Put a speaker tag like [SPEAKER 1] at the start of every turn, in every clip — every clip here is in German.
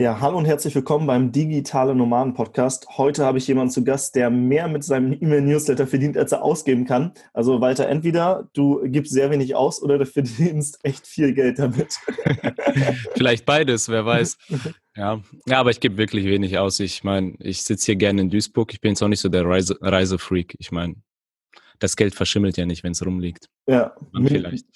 [SPEAKER 1] Ja, hallo und herzlich willkommen beim Digitale Nomaden Podcast. Heute habe ich jemanden zu Gast, der mehr mit seinem E-Mail-Newsletter verdient, als er ausgeben kann. Also Walter, entweder du gibst sehr wenig aus oder du verdienst echt viel Geld damit.
[SPEAKER 2] Vielleicht beides, wer weiß. Ja, ja aber ich gebe wirklich wenig aus. Ich meine, ich sitze hier gerne in Duisburg. Ich bin jetzt auch nicht so der Reise Reisefreak. Ich meine, das Geld verschimmelt ja nicht, wenn es rumliegt.
[SPEAKER 1] Ja, min vielleicht.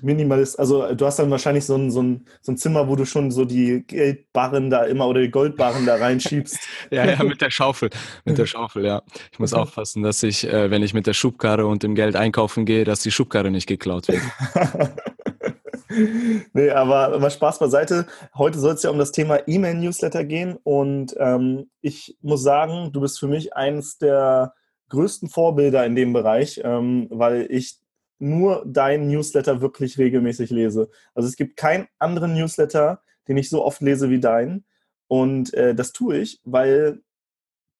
[SPEAKER 1] Minimalist. Also du hast dann wahrscheinlich so ein, so, ein, so ein Zimmer, wo du schon so die Geldbarren da immer oder die Goldbarren da reinschiebst.
[SPEAKER 2] ja, ja, mit der Schaufel. Mit der Schaufel, ja. Ich muss aufpassen, dass ich, äh, wenn ich mit der Schubkarre und dem Geld einkaufen gehe, dass die Schubkarre nicht geklaut wird.
[SPEAKER 1] nee, aber, aber Spaß beiseite. Heute soll es ja um das Thema E-Mail-Newsletter gehen und ähm, ich muss sagen, du bist für mich eines der größten Vorbilder in dem Bereich, ähm, weil ich nur deinen Newsletter wirklich regelmäßig lese. Also es gibt keinen anderen Newsletter, den ich so oft lese wie deinen. Und äh, das tue ich, weil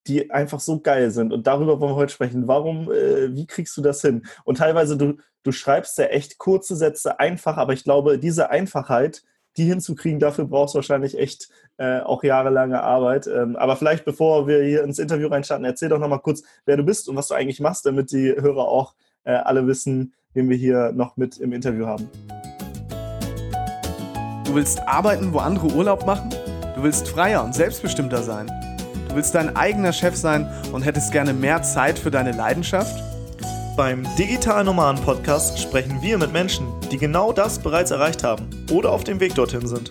[SPEAKER 1] die einfach so geil sind. Und darüber wollen wir heute sprechen. Warum, äh, wie kriegst du das hin? Und teilweise, du, du schreibst ja echt kurze Sätze einfach, aber ich glaube, diese Einfachheit, die hinzukriegen, dafür brauchst du wahrscheinlich echt äh, auch jahrelange Arbeit. Ähm, aber vielleicht, bevor wir hier ins Interview reinstarten, erzähl doch nochmal kurz, wer du bist und was du eigentlich machst, damit die Hörer auch äh, alle wissen, wen wir hier noch mit im Interview haben.
[SPEAKER 3] Du willst arbeiten, wo andere Urlaub machen? Du willst freier und selbstbestimmter sein? Du willst dein eigener Chef sein und hättest gerne mehr Zeit für deine Leidenschaft?
[SPEAKER 1] Beim Digital Nomaden Podcast sprechen wir mit Menschen, die genau das bereits erreicht haben oder auf dem Weg dorthin sind.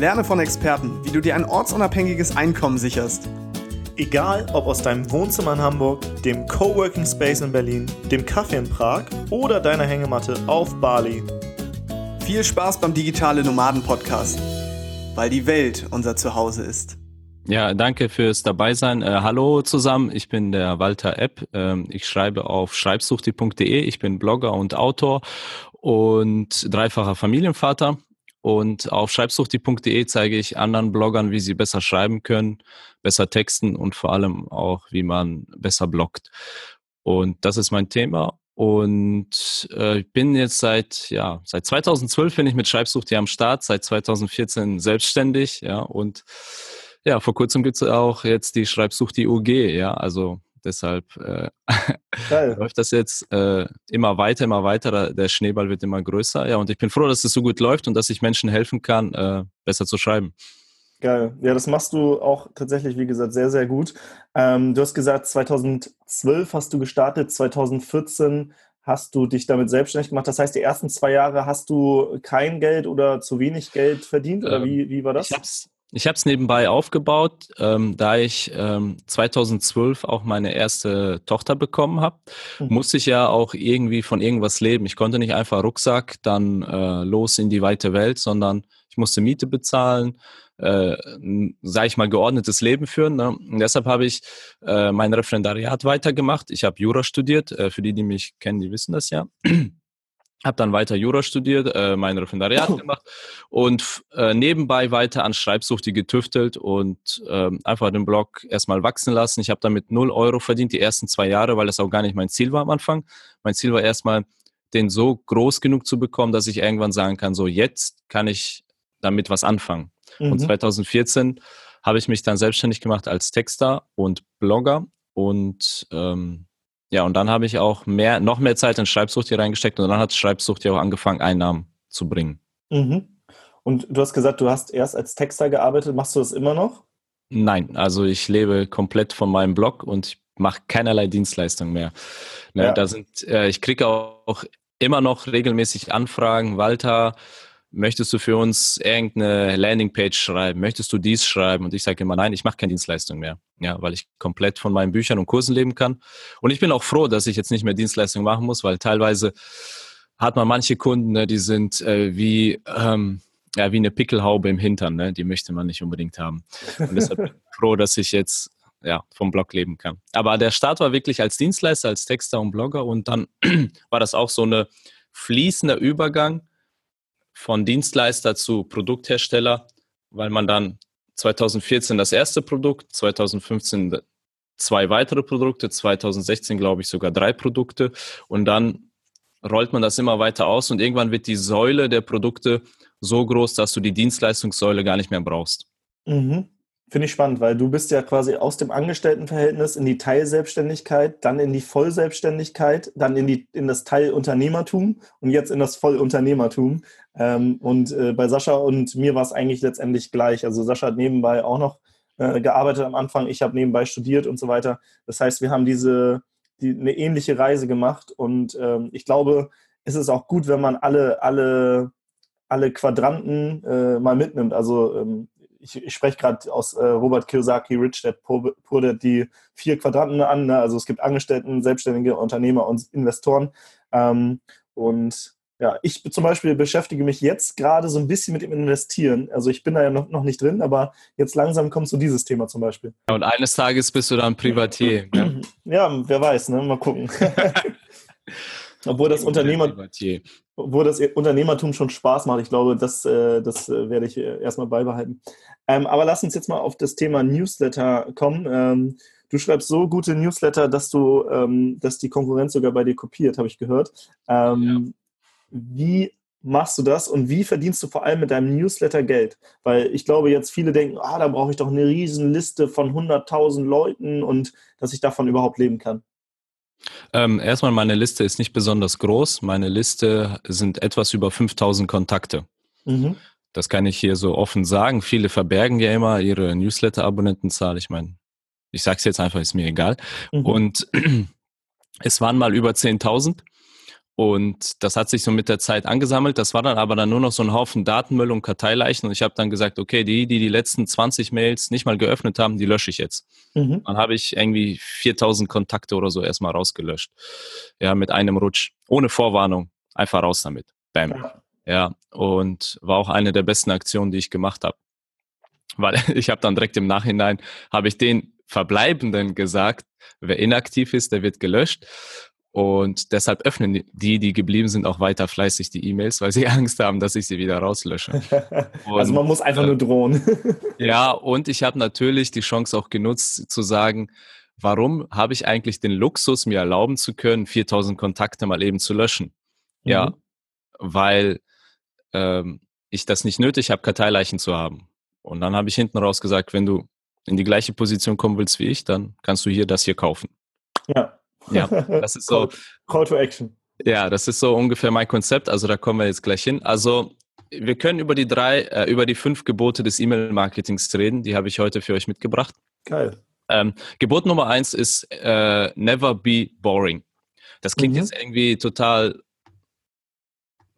[SPEAKER 3] Lerne von Experten, wie du dir ein ortsunabhängiges Einkommen sicherst.
[SPEAKER 1] Egal ob aus deinem Wohnzimmer in Hamburg, dem Coworking Space in Berlin, dem Kaffee in Prag oder deiner Hängematte auf Bali.
[SPEAKER 3] Viel Spaß beim Digitale Nomaden Podcast, weil die Welt unser Zuhause ist.
[SPEAKER 2] Ja, danke fürs Dabeisein. Äh, hallo zusammen, ich bin der Walter Epp. Ähm, ich schreibe auf schreibsuchti.de. Ich bin Blogger und Autor und dreifacher Familienvater. Und auf schreibsuchti.de zeige ich anderen Bloggern, wie sie besser schreiben können, besser texten und vor allem auch, wie man besser bloggt. Und das ist mein Thema. Und äh, ich bin jetzt seit, ja, seit 2012 bin ich mit Schreibsuchti am Start, seit 2014 selbstständig, ja, und ja, vor kurzem gibt es auch jetzt die Schreibsucht die UG, ja, also deshalb äh, läuft das jetzt äh, immer weiter, immer weiter. Der Schneeball wird immer größer. Ja, und ich bin froh, dass es so gut läuft und dass ich Menschen helfen kann, äh, besser zu schreiben.
[SPEAKER 1] Geil. Ja, das machst du auch tatsächlich, wie gesagt, sehr, sehr gut. Ähm, du hast gesagt, 2012 hast du gestartet, 2014 hast du dich damit selbstständig gemacht. Das heißt, die ersten zwei Jahre hast du kein Geld oder zu wenig Geld verdient? Oder ähm, wie, wie war das?
[SPEAKER 2] Ich hab's, ich habe es nebenbei aufgebaut, ähm, da ich ähm, 2012 auch meine erste Tochter bekommen habe, mhm. musste ich ja auch irgendwie von irgendwas leben. Ich konnte nicht einfach Rucksack dann äh, los in die weite Welt, sondern ich musste Miete bezahlen, äh, sage ich mal, geordnetes Leben führen. Ne? Und deshalb habe ich äh, mein Referendariat weitergemacht. Ich habe Jura studiert. Äh, für die, die mich kennen, die wissen das ja. Habe dann weiter Jura studiert, äh, mein Referendariat gemacht und äh, nebenbei weiter an Schreibsuchti getüftelt und äh, einfach den Blog erstmal wachsen lassen. Ich habe damit 0 Euro verdient die ersten zwei Jahre, weil das auch gar nicht mein Ziel war am Anfang. Mein Ziel war erstmal, den so groß genug zu bekommen, dass ich irgendwann sagen kann, so jetzt kann ich damit was anfangen. Mhm. Und 2014 habe ich mich dann selbstständig gemacht als Texter und Blogger und ähm, ja, und dann habe ich auch mehr, noch mehr Zeit in Schreibsucht hier reingesteckt und dann hat Schreibsucht ja auch angefangen, Einnahmen zu bringen.
[SPEAKER 1] Mhm. Und du hast gesagt, du hast erst als Texter gearbeitet. Machst du das immer noch?
[SPEAKER 2] Nein, also ich lebe komplett von meinem Blog und ich mache keinerlei Dienstleistung mehr. Ne, ja. Da sind, äh, ich kriege auch immer noch regelmäßig Anfragen, Walter, möchtest du für uns irgendeine Landingpage schreiben? Möchtest du dies schreiben? Und ich sage immer, nein, ich mache keine Dienstleistung mehr. Ja, weil ich komplett von meinen Büchern und Kursen leben kann. Und ich bin auch froh, dass ich jetzt nicht mehr Dienstleistung machen muss, weil teilweise hat man manche Kunden, ne, die sind äh, wie, ähm, ja, wie eine Pickelhaube im Hintern, ne? die möchte man nicht unbedingt haben. Und deshalb bin ich froh, dass ich jetzt ja, vom Blog leben kann. Aber der Start war wirklich als Dienstleister, als Texter und Blogger und dann war das auch so eine fließender Übergang von Dienstleister zu Produkthersteller, weil man dann 2014 das erste Produkt, 2015 zwei weitere Produkte, 2016 glaube ich sogar drei Produkte und dann rollt man das immer weiter aus und irgendwann wird die Säule der Produkte so groß, dass du die Dienstleistungssäule gar nicht mehr brauchst.
[SPEAKER 1] Mhm. Finde ich spannend, weil du bist ja quasi aus dem Angestelltenverhältnis in die Teilselbstständigkeit, dann in die Vollselbstständigkeit, dann in, die, in das Teilunternehmertum und jetzt in das Vollunternehmertum. Ähm, und äh, bei Sascha und mir war es eigentlich letztendlich gleich. Also Sascha hat nebenbei auch noch äh, gearbeitet am Anfang, ich habe nebenbei studiert und so weiter. Das heißt, wir haben diese die, eine ähnliche Reise gemacht und ähm, ich glaube, es ist auch gut, wenn man alle, alle, alle Quadranten äh, mal mitnimmt. Also ähm, ich, ich spreche gerade aus äh, Robert Kiyosaki, Rich Dad Poor Dad, die vier Quadranten an. Ne? Also es gibt Angestellten, Selbstständige, Unternehmer und Investoren. Ähm, und ja, ich zum Beispiel beschäftige mich jetzt gerade so ein bisschen mit dem Investieren. Also ich bin da ja noch, noch nicht drin, aber jetzt langsam kommt so dieses Thema zum Beispiel.
[SPEAKER 2] Und eines Tages bist du dann Privatier.
[SPEAKER 1] Ne? Ja, wer weiß, ne? Mal gucken. Obwohl das Unternehmer, obwohl das Unternehmertum schon Spaß macht. Ich glaube, das, äh, das äh, werde ich äh, erstmal beibehalten. Ähm, aber lass uns jetzt mal auf das Thema Newsletter kommen. Ähm, du schreibst so gute Newsletter, dass du, ähm, dass die Konkurrenz sogar bei dir kopiert, habe ich gehört. Ja. Wie machst du das und wie verdienst du vor allem mit deinem Newsletter Geld? Weil ich glaube, jetzt viele denken, ah, da brauche ich doch eine riesen Liste von 100.000 Leuten und dass ich davon überhaupt leben kann.
[SPEAKER 2] Ähm, erstmal, meine Liste ist nicht besonders groß. Meine Liste sind etwas über 5000 Kontakte. Mhm. Das kann ich hier so offen sagen. Viele verbergen ja immer ihre Newsletter-Abonnentenzahl. Ich meine, ich sage es jetzt einfach, ist mir egal. Mhm. Und es waren mal über 10.000. Und das hat sich so mit der Zeit angesammelt. Das war dann aber dann nur noch so ein Haufen Datenmüll und Karteileichen. Und ich habe dann gesagt, okay, die, die die letzten 20 Mails nicht mal geöffnet haben, die lösche ich jetzt. Mhm. Dann habe ich irgendwie 4000 Kontakte oder so erstmal rausgelöscht. Ja, mit einem Rutsch. Ohne Vorwarnung. Einfach raus damit. Bam. Ja. ja. Und war auch eine der besten Aktionen, die ich gemacht habe. Weil ich habe dann direkt im Nachhinein, habe ich den Verbleibenden gesagt, wer inaktiv ist, der wird gelöscht. Und deshalb öffnen die, die geblieben sind, auch weiter fleißig die E-Mails, weil sie Angst haben, dass ich sie wieder rauslösche.
[SPEAKER 1] Und, also man muss einfach äh, nur drohen.
[SPEAKER 2] ja, und ich habe natürlich die Chance auch genutzt zu sagen, warum habe ich eigentlich den Luxus, mir erlauben zu können, 4000 Kontakte mal eben zu löschen? Mhm. Ja, weil ähm, ich das nicht nötig habe, Karteileichen zu haben. Und dann habe ich hinten raus gesagt, wenn du in die gleiche Position kommen willst wie ich, dann kannst du hier das hier kaufen.
[SPEAKER 1] Ja.
[SPEAKER 2] Ja, das ist so.
[SPEAKER 1] Call to Action.
[SPEAKER 2] Ja, das ist so ungefähr mein Konzept. Also da kommen wir jetzt gleich hin. Also wir können über die drei, äh, über die fünf Gebote des E-Mail-Marketings reden. Die habe ich heute für euch mitgebracht.
[SPEAKER 1] Geil.
[SPEAKER 2] Ähm, Gebot Nummer eins ist äh, never be boring. Das klingt mhm. jetzt irgendwie total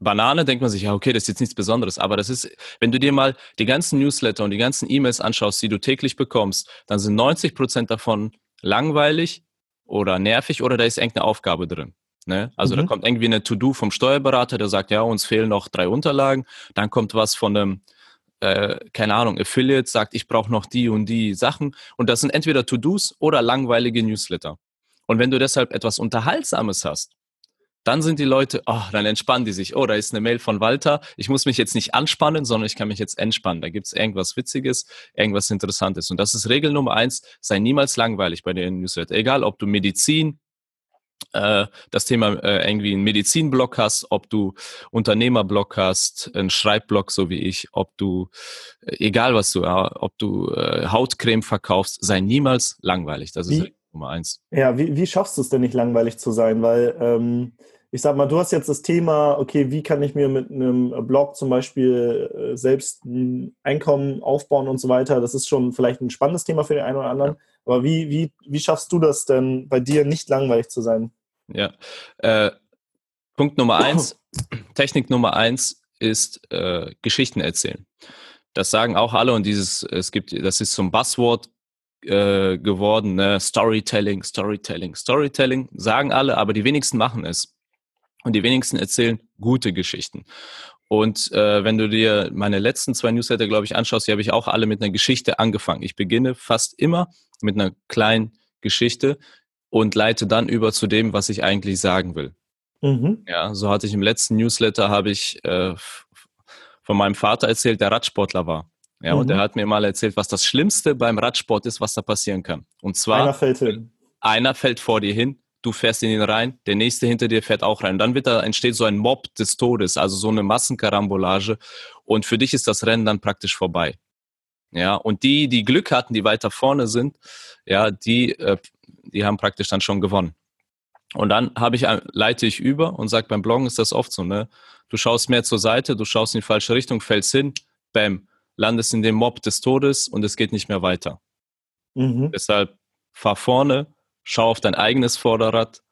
[SPEAKER 2] Banane, denkt man sich, ja, okay, das ist jetzt nichts Besonderes. Aber das ist, wenn du dir mal die ganzen Newsletter und die ganzen E-Mails anschaust, die du täglich bekommst, dann sind 90 Prozent davon langweilig, oder nervig oder da ist irgendeine Aufgabe drin. Ne? Also mhm. da kommt irgendwie eine To-Do vom Steuerberater, der sagt, ja, uns fehlen noch drei Unterlagen. Dann kommt was von einem, äh, keine Ahnung, Affiliate, sagt, ich brauche noch die und die Sachen. Und das sind entweder To-Dos oder langweilige Newsletter. Und wenn du deshalb etwas Unterhaltsames hast, dann sind die Leute, oh, dann entspannen die sich. Oh, da ist eine Mail von Walter. Ich muss mich jetzt nicht anspannen, sondern ich kann mich jetzt entspannen. Da gibt es irgendwas Witziges, irgendwas Interessantes. Und das ist Regel Nummer eins, sei niemals langweilig bei den Newsletter. Egal, ob du Medizin, äh, das Thema äh, irgendwie einen Medizinblock hast, ob du Unternehmerblock hast, einen Schreibblock so wie ich, ob du, äh, egal was du, ob du äh, Hautcreme verkaufst, sei niemals langweilig. Das ist Regel Nummer eins.
[SPEAKER 1] Ja, wie, wie schaffst du es denn nicht langweilig zu sein? Weil ähm ich sag mal, du hast jetzt das Thema, okay, wie kann ich mir mit einem Blog zum Beispiel äh, selbst ein Einkommen aufbauen und so weiter. Das ist schon vielleicht ein spannendes Thema für den einen oder anderen. Aber wie, wie, wie schaffst du das denn, bei dir nicht langweilig zu sein?
[SPEAKER 2] Ja. Äh, Punkt Nummer eins, Technik Nummer eins ist äh, Geschichten erzählen. Das sagen auch alle und dieses, es gibt, das ist zum Buzzword äh, geworden, ne? Storytelling, Storytelling, Storytelling, sagen alle, aber die wenigsten machen es. Und die wenigsten erzählen gute Geschichten. Und äh, wenn du dir meine letzten zwei Newsletter, glaube ich, anschaust, die habe ich auch alle mit einer Geschichte angefangen. Ich beginne fast immer mit einer kleinen Geschichte und leite dann über zu dem, was ich eigentlich sagen will. Mhm. Ja, so hatte ich im letzten Newsletter habe ich äh, von meinem Vater erzählt, der Radsportler war. Ja, mhm. und er hat mir mal erzählt, was das Schlimmste beim Radsport ist, was da passieren kann. Und zwar
[SPEAKER 1] einer fällt hin.
[SPEAKER 2] Einer fällt vor dir hin du fährst in ihn rein, der nächste hinter dir fährt auch rein. Und dann wird da, entsteht so ein Mob des Todes, also so eine Massenkarambolage. Und für dich ist das Rennen dann praktisch vorbei. Ja, und die, die Glück hatten, die weiter vorne sind, ja, die, äh, die haben praktisch dann schon gewonnen. Und dann habe ich, leite ich über und sage, beim Bloggen ist das oft so, ne? Du schaust mehr zur Seite, du schaust in die falsche Richtung, fällst hin, bam, landest in dem Mob des Todes und es geht nicht mehr weiter. Mhm. Deshalb fahr vorne, schau auf dein eigenes Vorderrad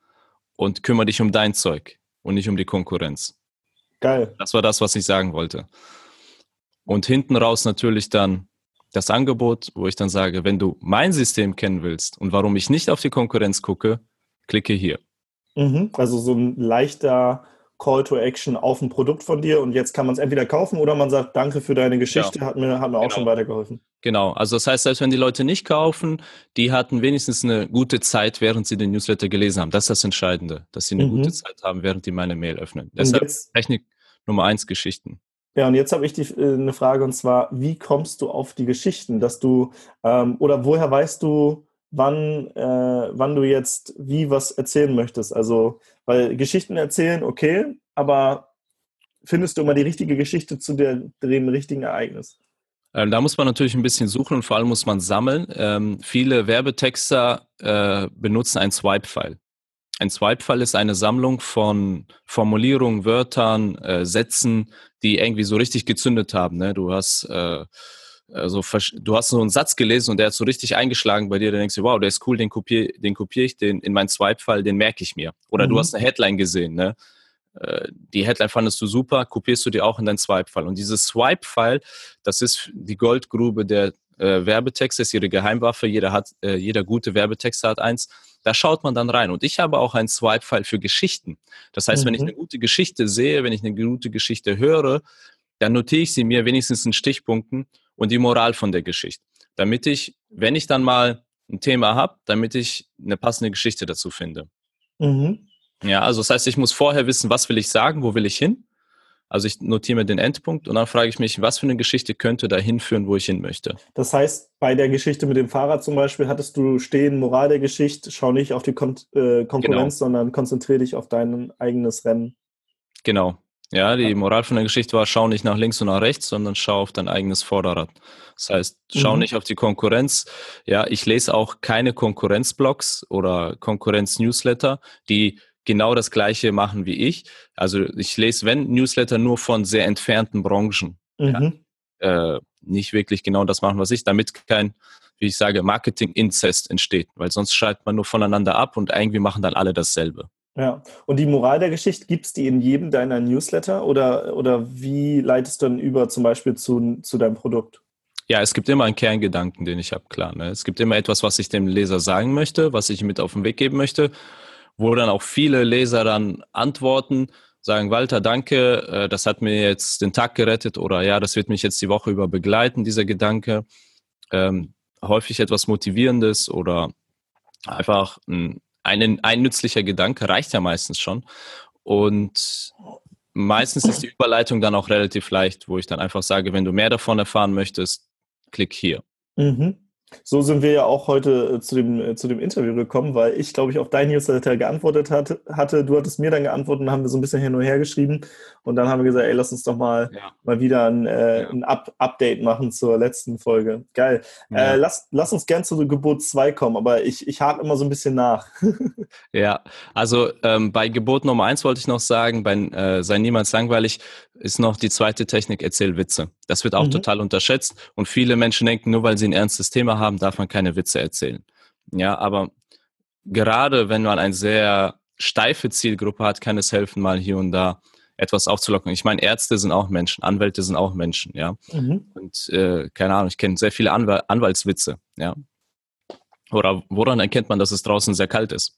[SPEAKER 2] und kümmere dich um dein Zeug und nicht um die Konkurrenz.
[SPEAKER 1] Geil.
[SPEAKER 2] Das war das, was ich sagen wollte. Und hinten raus natürlich dann das Angebot, wo ich dann sage, wenn du mein System kennen willst und warum ich nicht auf die Konkurrenz gucke, klicke hier.
[SPEAKER 1] Mhm. Also so ein leichter Call to Action auf ein Produkt von dir und jetzt kann man es entweder kaufen oder man sagt, danke für deine Geschichte, ja. hat mir, hat mir genau. auch schon weitergeholfen.
[SPEAKER 2] Genau, also das heißt, selbst wenn die Leute nicht kaufen, die hatten wenigstens eine gute Zeit, während sie den Newsletter gelesen haben. Das ist das Entscheidende, dass sie eine mhm. gute Zeit haben, während die meine Mail öffnen. Deshalb jetzt, Technik Nummer eins Geschichten.
[SPEAKER 1] Ja, und jetzt habe ich die, äh, eine Frage und zwar, wie kommst du auf die Geschichten, dass du ähm, oder woher weißt du, wann, äh, wann du jetzt wie was erzählen möchtest. Also, weil Geschichten erzählen, okay, aber findest du immer die richtige Geschichte zu der, dem richtigen Ereignis?
[SPEAKER 2] Ähm, da muss man natürlich ein bisschen suchen und vor allem muss man sammeln. Ähm, viele Werbetexter äh, benutzen ein Swipe-File. Ein Swipe-File ist eine Sammlung von Formulierungen, Wörtern, äh, Sätzen, die irgendwie so richtig gezündet haben. Ne? Du hast äh, also du hast so einen Satz gelesen und der hat so richtig eingeschlagen bei dir, dann denkst du, wow, der ist cool, den kopiere den kopier ich, den in meinen Swipe-Fall, den merke ich mir. Oder mhm. du hast eine Headline gesehen, ne? Äh, die Headline fandest du super, kopierst du dir auch in deinen Swipe-File. Und dieses Swipe-File, das ist die Goldgrube der äh, Werbetexte, ist ihre Geheimwaffe. Jeder hat, äh, jeder gute Werbetexter hat eins. Da schaut man dann rein. Und ich habe auch einen Swipe-File für Geschichten. Das heißt, mhm. wenn ich mhm. eine gute Geschichte sehe, wenn ich eine gute Geschichte höre, dann notiere ich sie mir wenigstens in Stichpunkten und die Moral von der Geschichte. Damit ich, wenn ich dann mal ein Thema habe, damit ich eine passende Geschichte dazu finde. Mhm. Ja, also das heißt, ich muss vorher wissen, was will ich sagen, wo will ich hin. Also ich notiere mir den Endpunkt und dann frage ich mich, was für eine Geschichte könnte da hinführen, wo ich hin möchte.
[SPEAKER 1] Das heißt, bei der Geschichte mit dem Fahrrad zum Beispiel hattest du stehen, Moral der Geschichte, schau nicht auf die Kon äh, Konkurrenz, genau. sondern konzentriere dich auf dein eigenes Rennen.
[SPEAKER 2] Genau, ja, die Moral von der Geschichte war, schau nicht nach links und nach rechts, sondern schau auf dein eigenes Vorderrad. Das heißt, schau mhm. nicht auf die Konkurrenz. Ja, ich lese auch keine Konkurrenzblogs oder Konkurrenz-Newsletter, die genau das Gleiche machen wie ich. Also ich lese, wenn Newsletter, nur von sehr entfernten Branchen. Mhm. Ja, äh, nicht wirklich genau das machen, was ich, damit kein, wie ich sage, Marketing-Inzest entsteht, weil sonst schaltet man nur voneinander ab und irgendwie machen dann alle dasselbe.
[SPEAKER 1] Ja, und die Moral der Geschichte, gibt es die in jedem deiner Newsletter oder, oder wie leitest du dann über zum Beispiel zu, zu deinem Produkt?
[SPEAKER 2] Ja, es gibt immer einen Kerngedanken, den ich habe, klar. Ne? Es gibt immer etwas, was ich dem Leser sagen möchte, was ich mit auf den Weg geben möchte, wo dann auch viele Leser dann antworten, sagen, Walter, danke, äh, das hat mir jetzt den Tag gerettet oder ja, das wird mich jetzt die Woche über begleiten, dieser Gedanke. Ähm, häufig etwas Motivierendes oder einfach ein ein, ein nützlicher Gedanke reicht ja meistens schon. Und meistens ist die Überleitung dann auch relativ leicht, wo ich dann einfach sage, wenn du mehr davon erfahren möchtest, klick hier.
[SPEAKER 1] Mhm. So sind wir ja auch heute äh, zu dem, äh, zu dem Interview gekommen, weil ich, glaube ich, auf dein Newsletter geantwortet hatte, hatte. Du hattest mir dann geantwortet und haben wir so ein bisschen hin und her geschrieben. Und dann haben wir gesagt, ey, lass uns doch mal, ja. mal wieder ein, äh, ein Up Update machen zur letzten Folge. Geil. Ja. Äh, lass, lass uns gern zu Geburt 2 kommen, aber ich, ich hake immer so ein bisschen nach.
[SPEAKER 2] ja, also ähm, bei Geburt Nummer 1 wollte ich noch sagen, bei äh, Sei niemals langweilig ist noch die zweite Technik, erzähl Witze. Das wird auch mhm. total unterschätzt und viele Menschen denken, nur weil sie ein ernstes Thema haben, darf man keine Witze erzählen. Ja, aber gerade wenn man eine sehr steife Zielgruppe hat, kann es helfen, mal hier und da etwas aufzulocken. Ich meine, Ärzte sind auch Menschen, Anwälte sind auch Menschen, ja. Mhm. Und äh, keine Ahnung, ich kenne sehr viele Anwal Anwaltswitze, ja. Oder woran erkennt man, dass es draußen sehr kalt ist?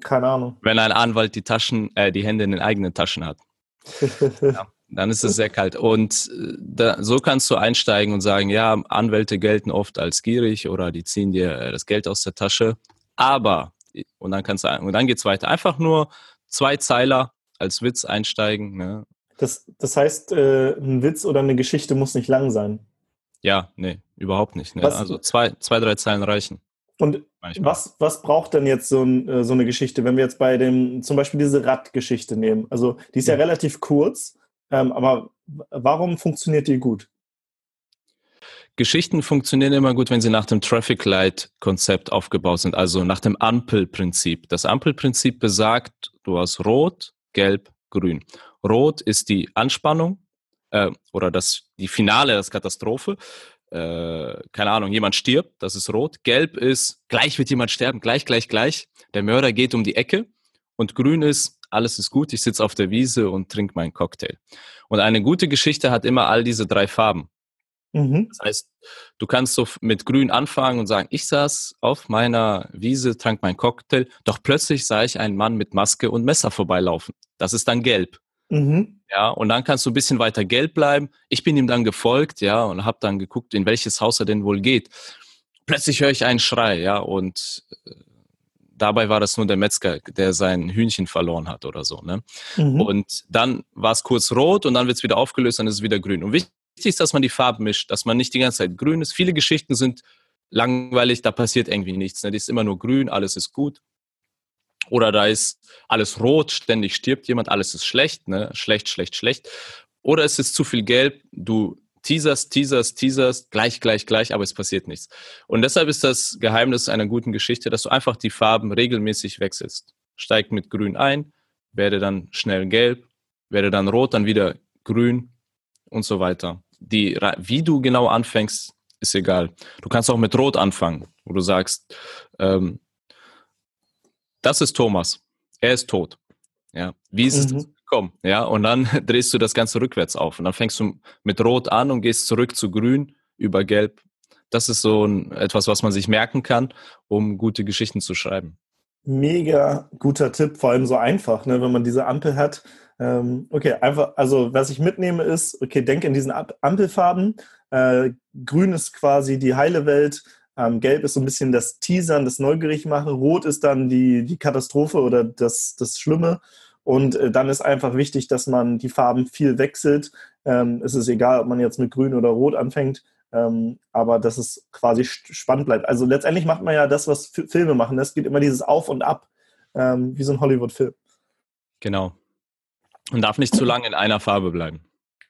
[SPEAKER 1] Keine Ahnung.
[SPEAKER 2] Wenn ein Anwalt die Taschen, äh, die Hände in den eigenen Taschen hat. ja. Dann ist es sehr kalt. Und äh, da, so kannst du einsteigen und sagen, ja, Anwälte gelten oft als gierig oder die ziehen dir äh, das Geld aus der Tasche. Aber, und dann kannst du, und dann geht's weiter. Einfach nur zwei Zeiler als Witz einsteigen. Ne?
[SPEAKER 1] Das, das heißt, äh, ein Witz oder eine Geschichte muss nicht lang sein.
[SPEAKER 2] Ja, nee, überhaupt nicht. Ne? also zwei, zwei, drei Zeilen reichen.
[SPEAKER 1] Und was, was braucht denn jetzt so, ein, so, eine Geschichte, wenn wir jetzt bei dem, zum Beispiel diese Radgeschichte nehmen? Also die ist ja, ja relativ kurz, ähm, aber warum funktioniert die gut?
[SPEAKER 2] Geschichten funktionieren immer gut, wenn sie nach dem Traffic Light Konzept aufgebaut sind, also nach dem Ampelprinzip. Das Ampelprinzip besagt, du hast Rot, Gelb, Grün. Rot ist die Anspannung äh, oder das, die Finale, das Katastrophe. Äh, keine Ahnung, jemand stirbt, das ist rot. Gelb ist, gleich wird jemand sterben, gleich, gleich, gleich. Der Mörder geht um die Ecke. Und grün ist, alles ist gut, ich sitze auf der Wiese und trinke meinen Cocktail. Und eine gute Geschichte hat immer all diese drei Farben. Mhm. Das heißt, du kannst so mit grün anfangen und sagen, ich saß auf meiner Wiese, trank meinen Cocktail, doch plötzlich sah ich einen Mann mit Maske und Messer vorbeilaufen. Das ist dann gelb. Mhm. Ja, und dann kannst du ein bisschen weiter gelb bleiben. Ich bin ihm dann gefolgt, ja, und habe dann geguckt, in welches Haus er denn wohl geht. Plötzlich höre ich einen Schrei, ja, und äh, dabei war das nur der Metzger, der sein Hühnchen verloren hat oder so. Ne? Mhm. Und dann war es kurz rot und dann wird es wieder aufgelöst, dann ist es wieder grün. Und wichtig ist, dass man die Farben mischt, dass man nicht die ganze Zeit grün ist. Viele Geschichten sind langweilig, da passiert irgendwie nichts. Ne? Die ist immer nur grün, alles ist gut. Oder da ist alles rot, ständig stirbt jemand, alles ist schlecht, ne? schlecht, schlecht, schlecht. Oder es ist zu viel gelb, du teaserst, teaserst, teaserst, gleich, gleich, gleich, aber es passiert nichts. Und deshalb ist das Geheimnis einer guten Geschichte, dass du einfach die Farben regelmäßig wechselst. Steig mit grün ein, werde dann schnell gelb, werde dann rot, dann wieder grün und so weiter. Die, wie du genau anfängst, ist egal. Du kannst auch mit rot anfangen, wo du sagst, ähm, das ist Thomas. Er ist tot. Ja. Wie ist mhm. es gekommen? Ja. Und dann drehst du das Ganze rückwärts auf. Und dann fängst du mit Rot an und gehst zurück zu Grün über Gelb. Das ist so ein, etwas, was man sich merken kann, um gute Geschichten zu schreiben.
[SPEAKER 1] Mega guter Tipp, vor allem so einfach, ne, wenn man diese Ampel hat. Ähm, okay, einfach, also was ich mitnehme ist, okay, denk in diesen Ampelfarben. Äh, grün ist quasi die heile Welt, ähm, Gelb ist so ein bisschen das Teasern, das Neugierig machen. Rot ist dann die, die Katastrophe oder das, das Schlimme. Und äh, dann ist einfach wichtig, dass man die Farben viel wechselt. Ähm, es ist egal, ob man jetzt mit Grün oder Rot anfängt, ähm, aber dass es quasi spannend bleibt. Also letztendlich macht man ja das, was Filme machen. Es geht immer dieses Auf und Ab, ähm, wie so ein Hollywood-Film.
[SPEAKER 2] Genau. Und darf nicht zu lange in einer Farbe bleiben.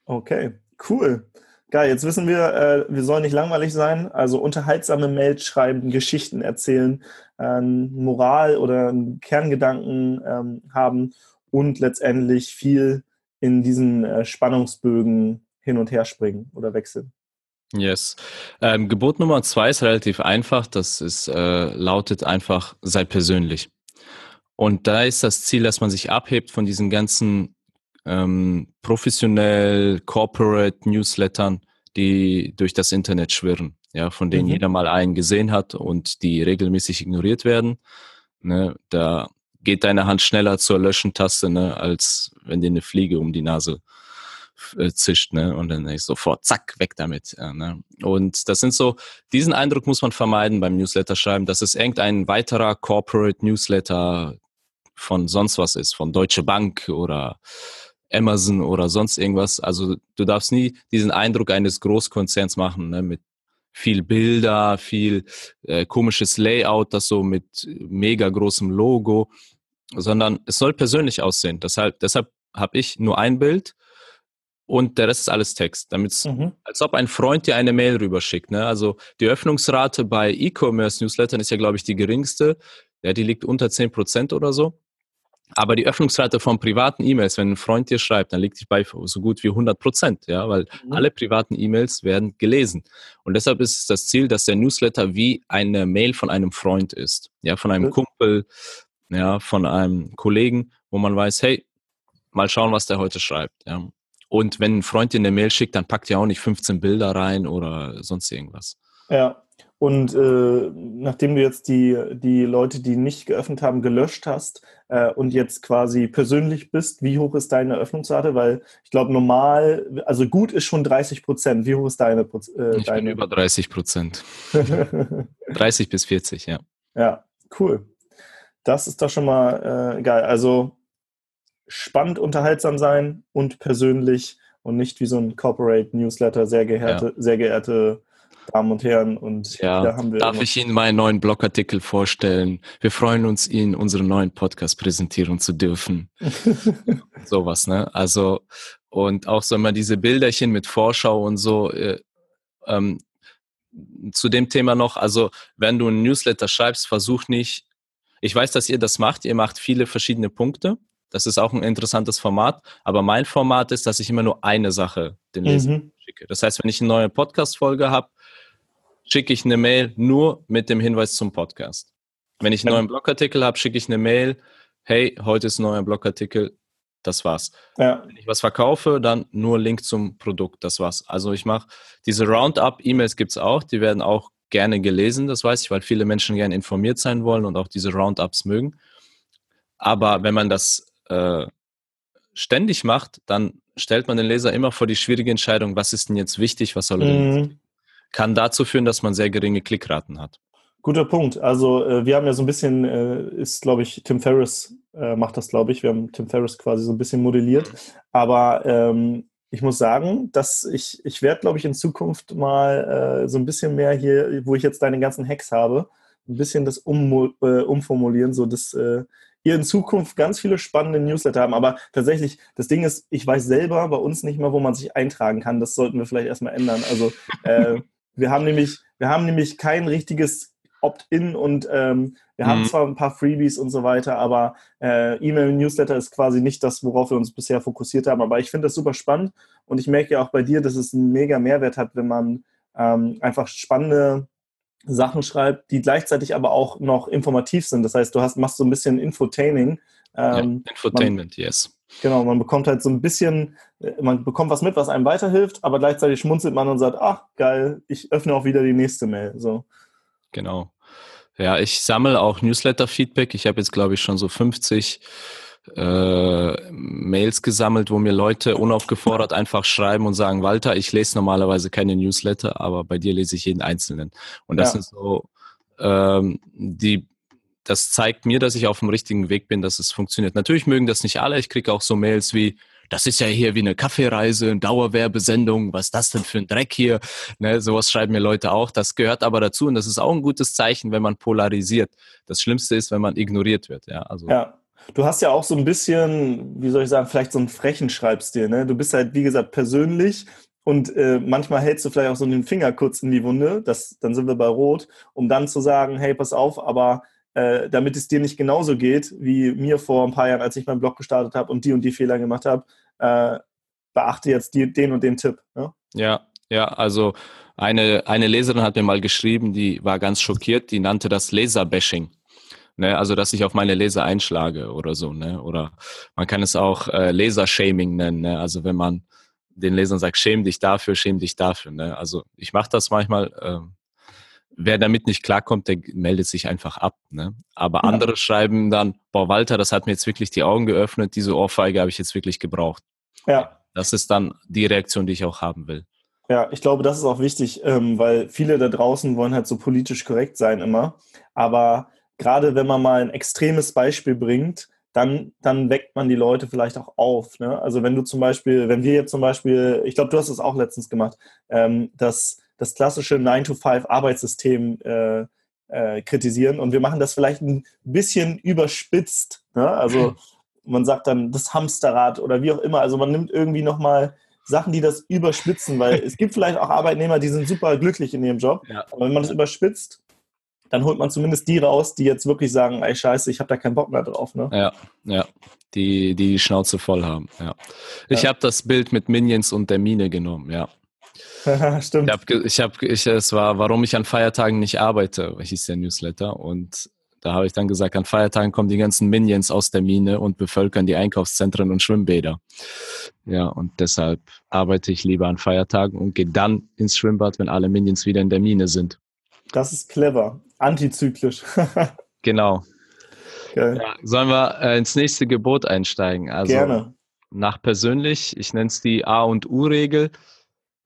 [SPEAKER 1] Okay, cool. Geil, jetzt wissen wir, äh, wir sollen nicht langweilig sein, also unterhaltsame Mails schreiben, Geschichten erzählen, äh, Moral oder Kerngedanken ähm, haben und letztendlich viel in diesen äh, Spannungsbögen hin und her springen oder wechseln.
[SPEAKER 2] Yes. Ähm, Gebot Nummer zwei ist relativ einfach. Das ist, äh, lautet einfach, sei persönlich. Und da ist das Ziel, dass man sich abhebt von diesen ganzen ähm, professionell Corporate Newslettern, die durch das Internet schwirren, ja, von denen mhm. jeder mal einen gesehen hat und die regelmäßig ignoriert werden. Ne, da geht deine Hand schneller zur Löschen-Taste, ne, als wenn dir eine Fliege um die Nase äh, zischt, ne, und dann ist sofort zack weg damit. Ja, ne. Und das sind so, diesen Eindruck muss man vermeiden beim Newsletter schreiben, dass es irgendein weiterer Corporate Newsletter von sonst was ist, von Deutsche Bank oder Amazon oder sonst irgendwas. Also du darfst nie diesen Eindruck eines Großkonzerns machen, ne, mit viel Bilder, viel äh, komisches Layout, das so mit mega großem Logo, sondern es soll persönlich aussehen. Deshalb, deshalb habe ich nur ein Bild und der Rest ist alles Text, damit mhm. als ob ein Freund dir eine Mail rüberschickt. Ne? Also die Öffnungsrate bei E-Commerce-Newslettern ist ja, glaube ich, die geringste. Ja, die liegt unter 10% oder so. Aber die Öffnungsrate von privaten E-Mails, wenn ein Freund dir schreibt, dann liegt die bei so gut wie 100 Prozent, ja, weil mhm. alle privaten E-Mails werden gelesen. Und deshalb ist es das Ziel, dass der Newsletter wie eine Mail von einem Freund ist, ja, von einem mhm. Kumpel, ja, von einem Kollegen, wo man weiß, hey, mal schauen, was der heute schreibt, ja. Und wenn ein Freund dir eine Mail schickt, dann packt ja auch nicht 15 Bilder rein oder sonst irgendwas.
[SPEAKER 1] Ja, und äh, nachdem du jetzt die, die Leute, die nicht geöffnet haben, gelöscht hast äh, und jetzt quasi persönlich bist, wie hoch ist deine Öffnungsrate? Weil ich glaube, normal, also gut ist schon 30 Prozent. Wie hoch ist deine?
[SPEAKER 2] Äh, ich deine? bin über 30 Prozent. 30 bis 40, ja.
[SPEAKER 1] Ja, cool. Das ist doch schon mal äh, geil. Also spannend, unterhaltsam sein und persönlich und nicht wie so ein Corporate Newsletter, sehr geehrte, ja. sehr geehrte Damen und Herren. Und
[SPEAKER 2] ja, da haben wir darf ich Ihnen meinen neuen Blogartikel vorstellen? Wir freuen uns, Ihnen unseren neuen Podcast präsentieren zu dürfen. Sowas, ne? Also, und auch so immer diese Bilderchen mit Vorschau und so. Äh, ähm, zu dem Thema noch, also wenn du ein Newsletter schreibst, versuch nicht, ich weiß, dass ihr das macht, ihr macht viele verschiedene Punkte. Das ist auch ein interessantes Format, aber mein Format ist, dass ich immer nur eine Sache den Lesern mhm. schicke. Das heißt, wenn ich eine neue Podcast-Folge habe, schicke ich eine Mail nur mit dem Hinweis zum Podcast. Wenn ich einen neuen Blogartikel habe, schicke ich eine Mail, hey, heute ist ein neuer Blogartikel, das war's. Ja. Wenn ich was verkaufe, dann nur Link zum Produkt, das war's. Also ich mache diese Roundup-E-Mails gibt es auch, die werden auch gerne gelesen, das weiß ich, weil viele Menschen gerne informiert sein wollen und auch diese Roundups mögen. Aber wenn man das äh, ständig macht, dann stellt man den Leser immer vor die schwierige Entscheidung, was ist denn jetzt wichtig, was soll er denn mhm. Kann dazu führen, dass man sehr geringe Klickraten hat.
[SPEAKER 1] Guter Punkt. Also äh, wir haben ja so ein bisschen, äh, ist glaube ich, Tim Ferriss äh, macht das, glaube ich. Wir haben Tim Ferriss quasi so ein bisschen modelliert. Aber ähm, ich muss sagen, dass ich, ich werde, glaube ich, in Zukunft mal äh, so ein bisschen mehr hier, wo ich jetzt deine ganzen Hacks habe, ein bisschen das um, äh, umformulieren, so dass äh, ihr in Zukunft ganz viele spannende Newsletter haben. Aber tatsächlich, das Ding ist, ich weiß selber bei uns nicht mehr, wo man sich eintragen kann. Das sollten wir vielleicht erstmal ändern. Also wir haben nämlich, wir haben nämlich kein richtiges Opt-in und ähm, wir mhm. haben zwar ein paar Freebies und so weiter, aber äh, E-Mail-Newsletter ist quasi nicht das, worauf wir uns bisher fokussiert haben. Aber ich finde das super spannend und ich merke ja auch bei dir, dass es einen mega Mehrwert hat, wenn man ähm, einfach spannende Sachen schreibt, die gleichzeitig aber auch noch informativ sind. Das heißt, du hast, machst so ein bisschen Infotaining.
[SPEAKER 2] Ähm, ja, Infotainment, man, yes.
[SPEAKER 1] Genau, man bekommt halt so ein bisschen, äh, man bekommt was mit, was einem weiterhilft, aber gleichzeitig schmunzelt man und sagt, ach geil, ich öffne auch wieder die nächste Mail. So.
[SPEAKER 2] Genau. Ja, ich sammle auch Newsletter-Feedback. Ich habe jetzt, glaube ich, schon so 50 äh, Mails gesammelt, wo mir Leute unaufgefordert einfach schreiben und sagen, Walter, ich lese normalerweise keine Newsletter, aber bei dir lese ich jeden einzelnen. Und das ja. sind so ähm, die das zeigt mir, dass ich auf dem richtigen Weg bin, dass es funktioniert. Natürlich mögen das nicht alle. Ich kriege auch so Mails wie, das ist ja hier wie eine Kaffeereise, eine Dauerwerbesendung, was ist das denn für ein Dreck hier? Ne, sowas schreiben mir Leute auch. Das gehört aber dazu und das ist auch ein gutes Zeichen, wenn man polarisiert. Das Schlimmste ist, wenn man ignoriert wird. Ja, also.
[SPEAKER 1] ja. Du hast ja auch so ein bisschen, wie soll ich sagen, vielleicht so einen frechen Schreibstil. Ne? Du bist halt, wie gesagt, persönlich und äh, manchmal hältst du vielleicht auch so den Finger kurz in die Wunde, das, dann sind wir bei Rot, um dann zu sagen, hey, pass auf, aber äh, damit es dir nicht genauso geht wie mir vor ein paar Jahren, als ich meinen Blog gestartet habe und die und die Fehler gemacht habe, äh, beachte jetzt die, den und den Tipp.
[SPEAKER 2] Ne? Ja, ja, also eine, eine Leserin hat mir mal geschrieben, die war ganz schockiert, die nannte das Laserbashing. Ne, also dass ich auf meine Leser einschlage oder so, ne? Oder man kann es auch äh, Lasershaming nennen, ne? Also wenn man den Lesern sagt, schäm dich dafür, schäm dich dafür. Ne? Also ich mache das manchmal, ähm, wer damit nicht klarkommt, der meldet sich einfach ab. Ne? Aber ja. andere schreiben dann, boah, Walter, das hat mir jetzt wirklich die Augen geöffnet, diese Ohrfeige habe ich jetzt wirklich gebraucht. Ja. Das ist dann die Reaktion, die ich auch haben will.
[SPEAKER 1] Ja, ich glaube, das ist auch wichtig, ähm, weil viele da draußen wollen halt so politisch korrekt sein immer. Aber gerade wenn man mal ein extremes Beispiel bringt, dann, dann weckt man die Leute vielleicht auch auf. Ne? Also wenn du zum Beispiel, wenn wir jetzt zum Beispiel, ich glaube, du hast es auch letztens gemacht, ähm, dass das klassische 9-to-5-Arbeitssystem äh, äh, kritisieren. Und wir machen das vielleicht ein bisschen überspitzt. Ne? Also man sagt dann das Hamsterrad oder wie auch immer. Also man nimmt irgendwie nochmal Sachen, die das überspitzen, weil es gibt vielleicht auch Arbeitnehmer, die sind super glücklich in ihrem Job. Ja. Aber wenn man das überspitzt, dann holt man zumindest die raus, die jetzt wirklich sagen, ey Scheiße, ich habe da keinen Bock mehr drauf. Ne?
[SPEAKER 2] Ja, ja. Die, die die Schnauze voll haben. Ja. Ich ja. habe das Bild mit Minions und der Mine genommen, ja. Stimmt. Ich habe, hab, es war, warum ich an Feiertagen nicht arbeite, hieß der Newsletter. Und da habe ich dann gesagt, an Feiertagen kommen die ganzen Minions aus der Mine und bevölkern die Einkaufszentren und Schwimmbäder. Ja, und deshalb arbeite ich lieber an Feiertagen und gehe dann ins Schwimmbad, wenn alle Minions wieder in der Mine sind.
[SPEAKER 1] Das ist clever. Antizyklisch.
[SPEAKER 2] genau. Ja, sollen wir äh, ins nächste Gebot einsteigen? Also Gerne. Nach persönlich, ich nenne es die A- und U-Regel.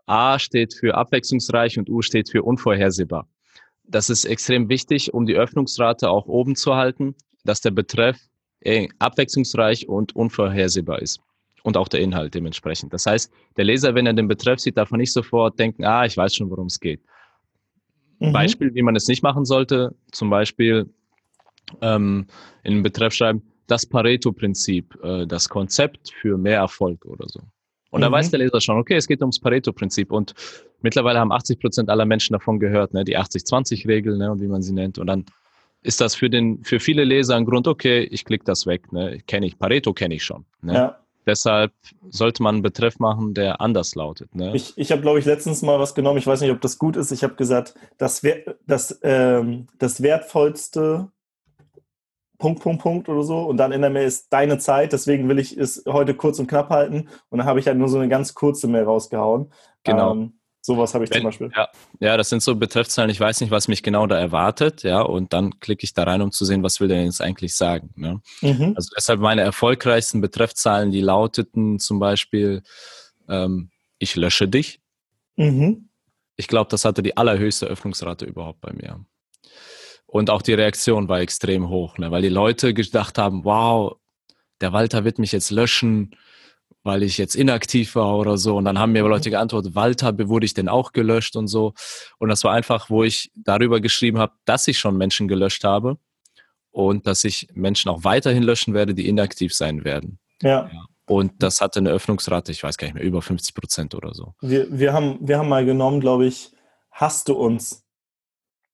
[SPEAKER 2] A steht für abwechslungsreich und U steht für unvorhersehbar. Das ist extrem wichtig, um die Öffnungsrate auch oben zu halten, dass der Betreff äh, abwechslungsreich und unvorhersehbar ist. Und auch der Inhalt dementsprechend. Das heißt, der Leser, wenn er den Betreff sieht, darf er nicht sofort denken, ah, ich weiß schon, worum es geht. Mhm. Beispiel, wie man es nicht machen sollte, zum Beispiel ähm, in den Betreff schreiben, das Pareto-Prinzip, äh, das Konzept für mehr Erfolg oder so. Und mhm. da weiß der Leser schon, okay, es geht ums Pareto-Prinzip. Und mittlerweile haben 80 Prozent aller Menschen davon gehört, ne, die 80-20-Regel, ne, und wie man sie nennt. Und dann ist das für den, für viele Leser ein Grund, okay, ich klicke das weg, ne, kenne ich, Pareto kenne ich schon. Ne. Ja. Deshalb sollte man einen Betreff machen, der anders lautet. Ne?
[SPEAKER 1] Ich, ich habe, glaube ich, letztens mal was genommen. Ich weiß nicht, ob das gut ist. Ich habe gesagt, das, das, ähm, das wertvollste Punkt, Punkt, Punkt oder so. Und dann in der Mail ist deine Zeit. Deswegen will ich es heute kurz und knapp halten. Und dann habe ich halt nur so eine ganz kurze Mail rausgehauen.
[SPEAKER 2] Genau. Ähm,
[SPEAKER 1] Sowas habe ich Wenn, zum Beispiel.
[SPEAKER 2] Ja, ja, das sind so Betreffzahlen. Ich weiß nicht, was mich genau da erwartet. Ja, und dann klicke ich da rein, um zu sehen, was will der jetzt eigentlich sagen. Ne? Mhm. Also deshalb meine erfolgreichsten Betreffzahlen, die lauteten zum Beispiel, ähm, ich lösche dich. Mhm. Ich glaube, das hatte die allerhöchste Öffnungsrate überhaupt bei mir. Und auch die Reaktion war extrem hoch, ne? weil die Leute gedacht haben, wow, der Walter wird mich jetzt löschen weil ich jetzt inaktiv war oder so. Und dann haben mir mhm. Leute geantwortet, Walter, wurde ich denn auch gelöscht und so. Und das war einfach, wo ich darüber geschrieben habe, dass ich schon Menschen gelöscht habe und dass ich Menschen auch weiterhin löschen werde, die inaktiv sein werden.
[SPEAKER 1] Ja. ja.
[SPEAKER 2] Und das hatte eine Öffnungsrate, ich weiß gar nicht mehr, über 50 Prozent oder so.
[SPEAKER 1] Wir, wir, haben, wir haben mal genommen, glaube ich, hast du uns?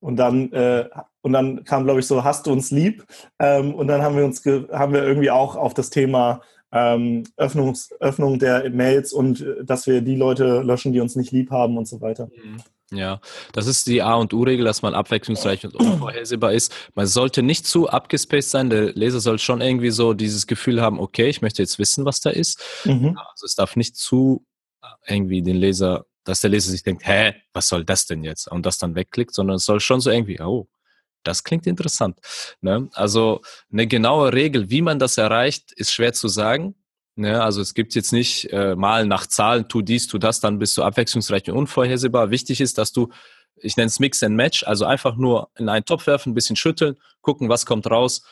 [SPEAKER 1] Und dann, äh, und dann kam, glaube ich, so, hast du uns lieb? Ähm, und dann haben wir uns haben wir irgendwie auch auf das Thema ähm, Öffnungs Öffnung der Mails und äh, dass wir die Leute löschen, die uns nicht lieb haben und so weiter. Mhm.
[SPEAKER 2] Ja, das ist die A- und U-Regel, dass man abwechslungsreich und unvorhersehbar ist. Man sollte nicht zu abgespaced sein. Der Leser soll schon irgendwie so dieses Gefühl haben, okay, ich möchte jetzt wissen, was da ist. Mhm. Also es darf nicht zu äh, irgendwie den Leser, dass der Leser sich denkt, hä, was soll das denn jetzt? Und das dann wegklickt, sondern es soll schon so irgendwie, oh, das klingt interessant. Ne? Also eine genaue Regel, wie man das erreicht, ist schwer zu sagen. Ne? Also es gibt jetzt nicht äh, mal nach Zahlen, tu dies, tu das, dann bist du abwechslungsreich und unvorhersehbar. Wichtig ist, dass du, ich nenne es Mix and Match, also einfach nur in einen Topf werfen, ein bisschen schütteln, gucken, was kommt raus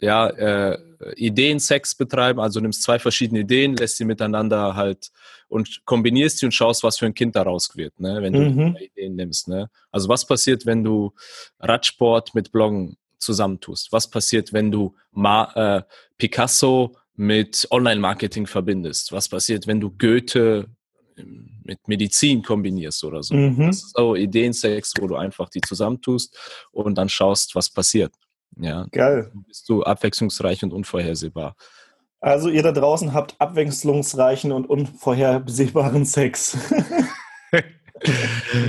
[SPEAKER 2] ja, äh, Ideensex betreiben, also nimmst zwei verschiedene Ideen, lässt sie miteinander halt und kombinierst sie und schaust, was für ein Kind daraus wird, ne, wenn du mhm. Ideen nimmst. Ne? Also was passiert, wenn du Radsport mit Bloggen zusammentust? Was passiert, wenn du Ma äh, Picasso mit Online-Marketing verbindest? Was passiert, wenn du Goethe ähm, mit Medizin kombinierst oder so? Mhm. Das ist so Ideensex, wo du einfach die zusammentust und dann schaust, was passiert. Ja.
[SPEAKER 1] Geil.
[SPEAKER 2] Dann bist du abwechslungsreich und unvorhersehbar.
[SPEAKER 1] Also ihr da draußen habt abwechslungsreichen und unvorhersehbaren Sex.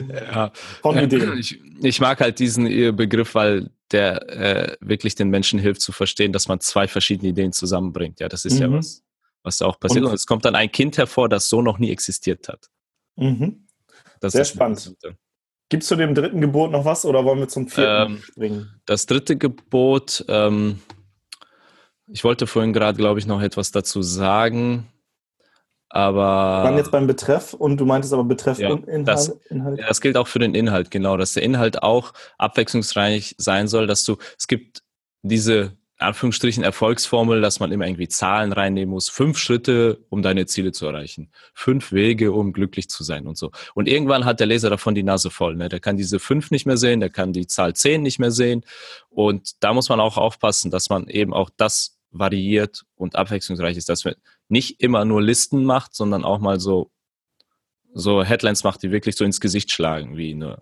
[SPEAKER 2] ja. Von Ideen. Ich, ich, mag halt diesen Begriff, weil der äh, wirklich den Menschen hilft zu verstehen, dass man zwei verschiedene Ideen zusammenbringt. Ja, das ist mhm. ja was, was auch passiert. Und, und, es kommt dann ein Kind hervor, das so noch nie existiert hat.
[SPEAKER 1] Mhm. Sehr spannend. Gibt es zu dem dritten Gebot noch was oder wollen wir zum vierten
[SPEAKER 2] ähm, springen? Das dritte Gebot, ähm, ich wollte vorhin gerade, glaube ich, noch etwas dazu sagen, aber. Wir
[SPEAKER 1] waren jetzt beim Betreff und du meintest aber Betreff
[SPEAKER 2] ja,
[SPEAKER 1] und Inhalt,
[SPEAKER 2] das, Inhalt. Das gilt auch für den Inhalt, genau, dass der Inhalt auch abwechslungsreich sein soll, dass du, es gibt diese Anführungsstrichen Erfolgsformel, dass man immer irgendwie Zahlen reinnehmen muss. Fünf Schritte, um deine Ziele zu erreichen. Fünf Wege, um glücklich zu sein und so. Und irgendwann hat der Leser davon die Nase voll. Ne? Der kann diese fünf nicht mehr sehen, der kann die Zahl zehn nicht mehr sehen. Und da muss man auch aufpassen, dass man eben auch das variiert und abwechslungsreich ist, dass man nicht immer nur Listen macht, sondern auch mal so, so Headlines macht, die wirklich so ins Gesicht schlagen, wie eine,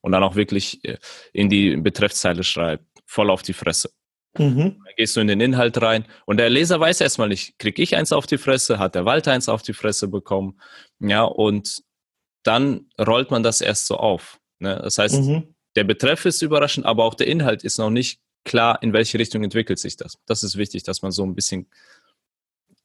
[SPEAKER 2] und dann auch wirklich äh, in die Betreffzeile schreibt, voll auf die Fresse. Mhm. Dann gehst du in den Inhalt rein und der Leser weiß erstmal nicht, krieg ich eins auf die Fresse, hat der Walter eins auf die Fresse bekommen, ja, und dann rollt man das erst so auf. Ne? Das heißt, mhm. der Betreff ist überraschend, aber auch der Inhalt ist noch nicht klar, in welche Richtung entwickelt sich das. Das ist wichtig, dass man so ein bisschen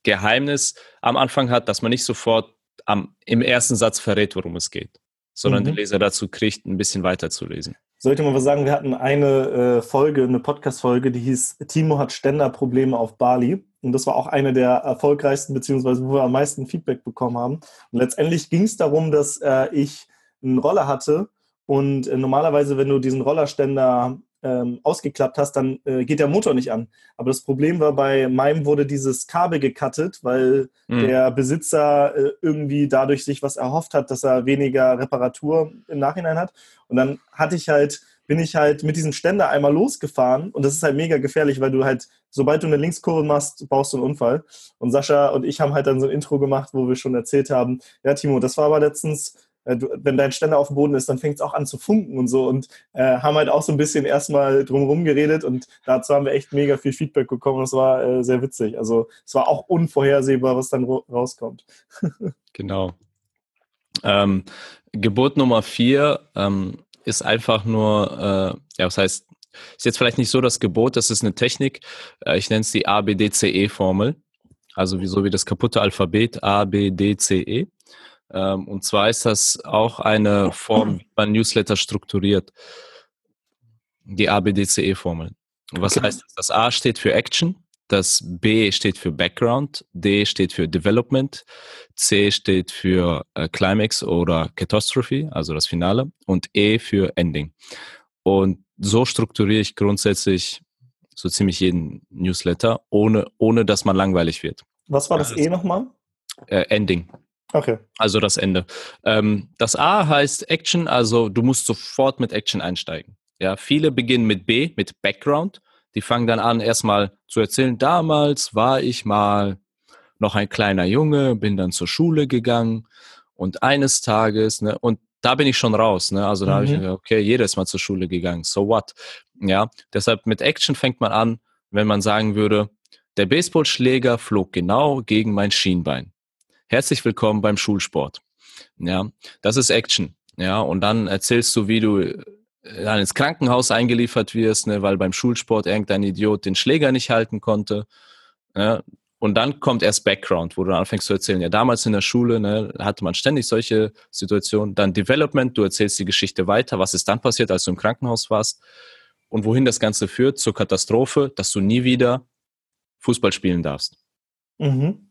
[SPEAKER 2] Geheimnis am Anfang hat, dass man nicht sofort am, im ersten Satz verrät, worum es geht, sondern mhm. den Leser dazu kriegt, ein bisschen weiter zu lesen
[SPEAKER 1] sollte man was sagen, wir hatten eine äh, Folge, eine Podcast-Folge, die hieß Timo hat Ständerprobleme auf Bali. Und das war auch eine der erfolgreichsten, beziehungsweise wo wir am meisten Feedback bekommen haben. Und letztendlich ging es darum, dass äh, ich einen Roller hatte. Und äh, normalerweise, wenn du diesen Rollerständer ähm, ausgeklappt hast, dann äh, geht der Motor nicht an. Aber das Problem war, bei meinem wurde dieses Kabel gecuttet, weil mhm. der Besitzer äh, irgendwie dadurch sich was erhofft hat, dass er weniger Reparatur im Nachhinein hat. Und dann hatte ich halt bin ich halt mit diesem Ständer einmal losgefahren und das ist halt mega gefährlich, weil du halt, sobald du eine Linkskurve machst, baust du einen Unfall. Und Sascha und ich haben halt dann so ein Intro gemacht, wo wir schon erzählt haben, ja Timo, das war aber letztens du, wenn dein Ständer auf dem Boden ist, dann fängt es auch an zu funken und so und äh, haben halt auch so ein bisschen erstmal drumherum geredet und dazu haben wir echt mega viel Feedback bekommen es war äh, sehr witzig. Also es war auch unvorhersehbar, was dann rauskommt.
[SPEAKER 2] genau. Ähm, Gebot Nummer vier ähm, ist einfach nur, äh, ja, was heißt, ist jetzt vielleicht nicht so das Gebot, das ist eine Technik. Äh, ich nenne es die ABDCE-Formel. Also wie, so wie das kaputte Alphabet ABDCE. Ähm, und zwar ist das auch eine Form, wie man Newsletter strukturiert. Die ABDCE-Formel. Was heißt das? Das A steht für Action, das B steht für Background, D steht für Development, C steht für äh, Climax oder Catastrophe, also das Finale, und E für Ending. Und so strukturiere ich grundsätzlich so ziemlich jeden Newsletter, ohne, ohne dass man langweilig wird.
[SPEAKER 1] Was war das E nochmal?
[SPEAKER 2] Äh, Ending.
[SPEAKER 1] Okay.
[SPEAKER 2] Also das Ende. Ähm, das A heißt Action, also du musst sofort mit Action einsteigen. Ja, viele beginnen mit B, mit Background. Die fangen dann an, erstmal zu erzählen, damals war ich mal noch ein kleiner Junge, bin dann zur Schule gegangen und eines Tages, ne, und da bin ich schon raus, ne? Also da mhm. habe ich gesagt, okay, jeder ist mal zur Schule gegangen, so what? Ja, deshalb mit Action fängt man an, wenn man sagen würde, der Baseballschläger flog genau gegen mein Schienbein herzlich willkommen beim Schulsport. Ja, das ist Action. Ja, und dann erzählst du, wie du äh, dann ins Krankenhaus eingeliefert wirst, ne, weil beim Schulsport irgendein Idiot den Schläger nicht halten konnte. Ja, und dann kommt erst Background, wo du anfängst zu erzählen. Ja, damals in der Schule ne, hatte man ständig solche Situationen. Dann Development, du erzählst die Geschichte weiter. Was ist dann passiert, als du im Krankenhaus warst? Und wohin das Ganze führt? Zur Katastrophe, dass du nie wieder Fußball spielen darfst. Mhm.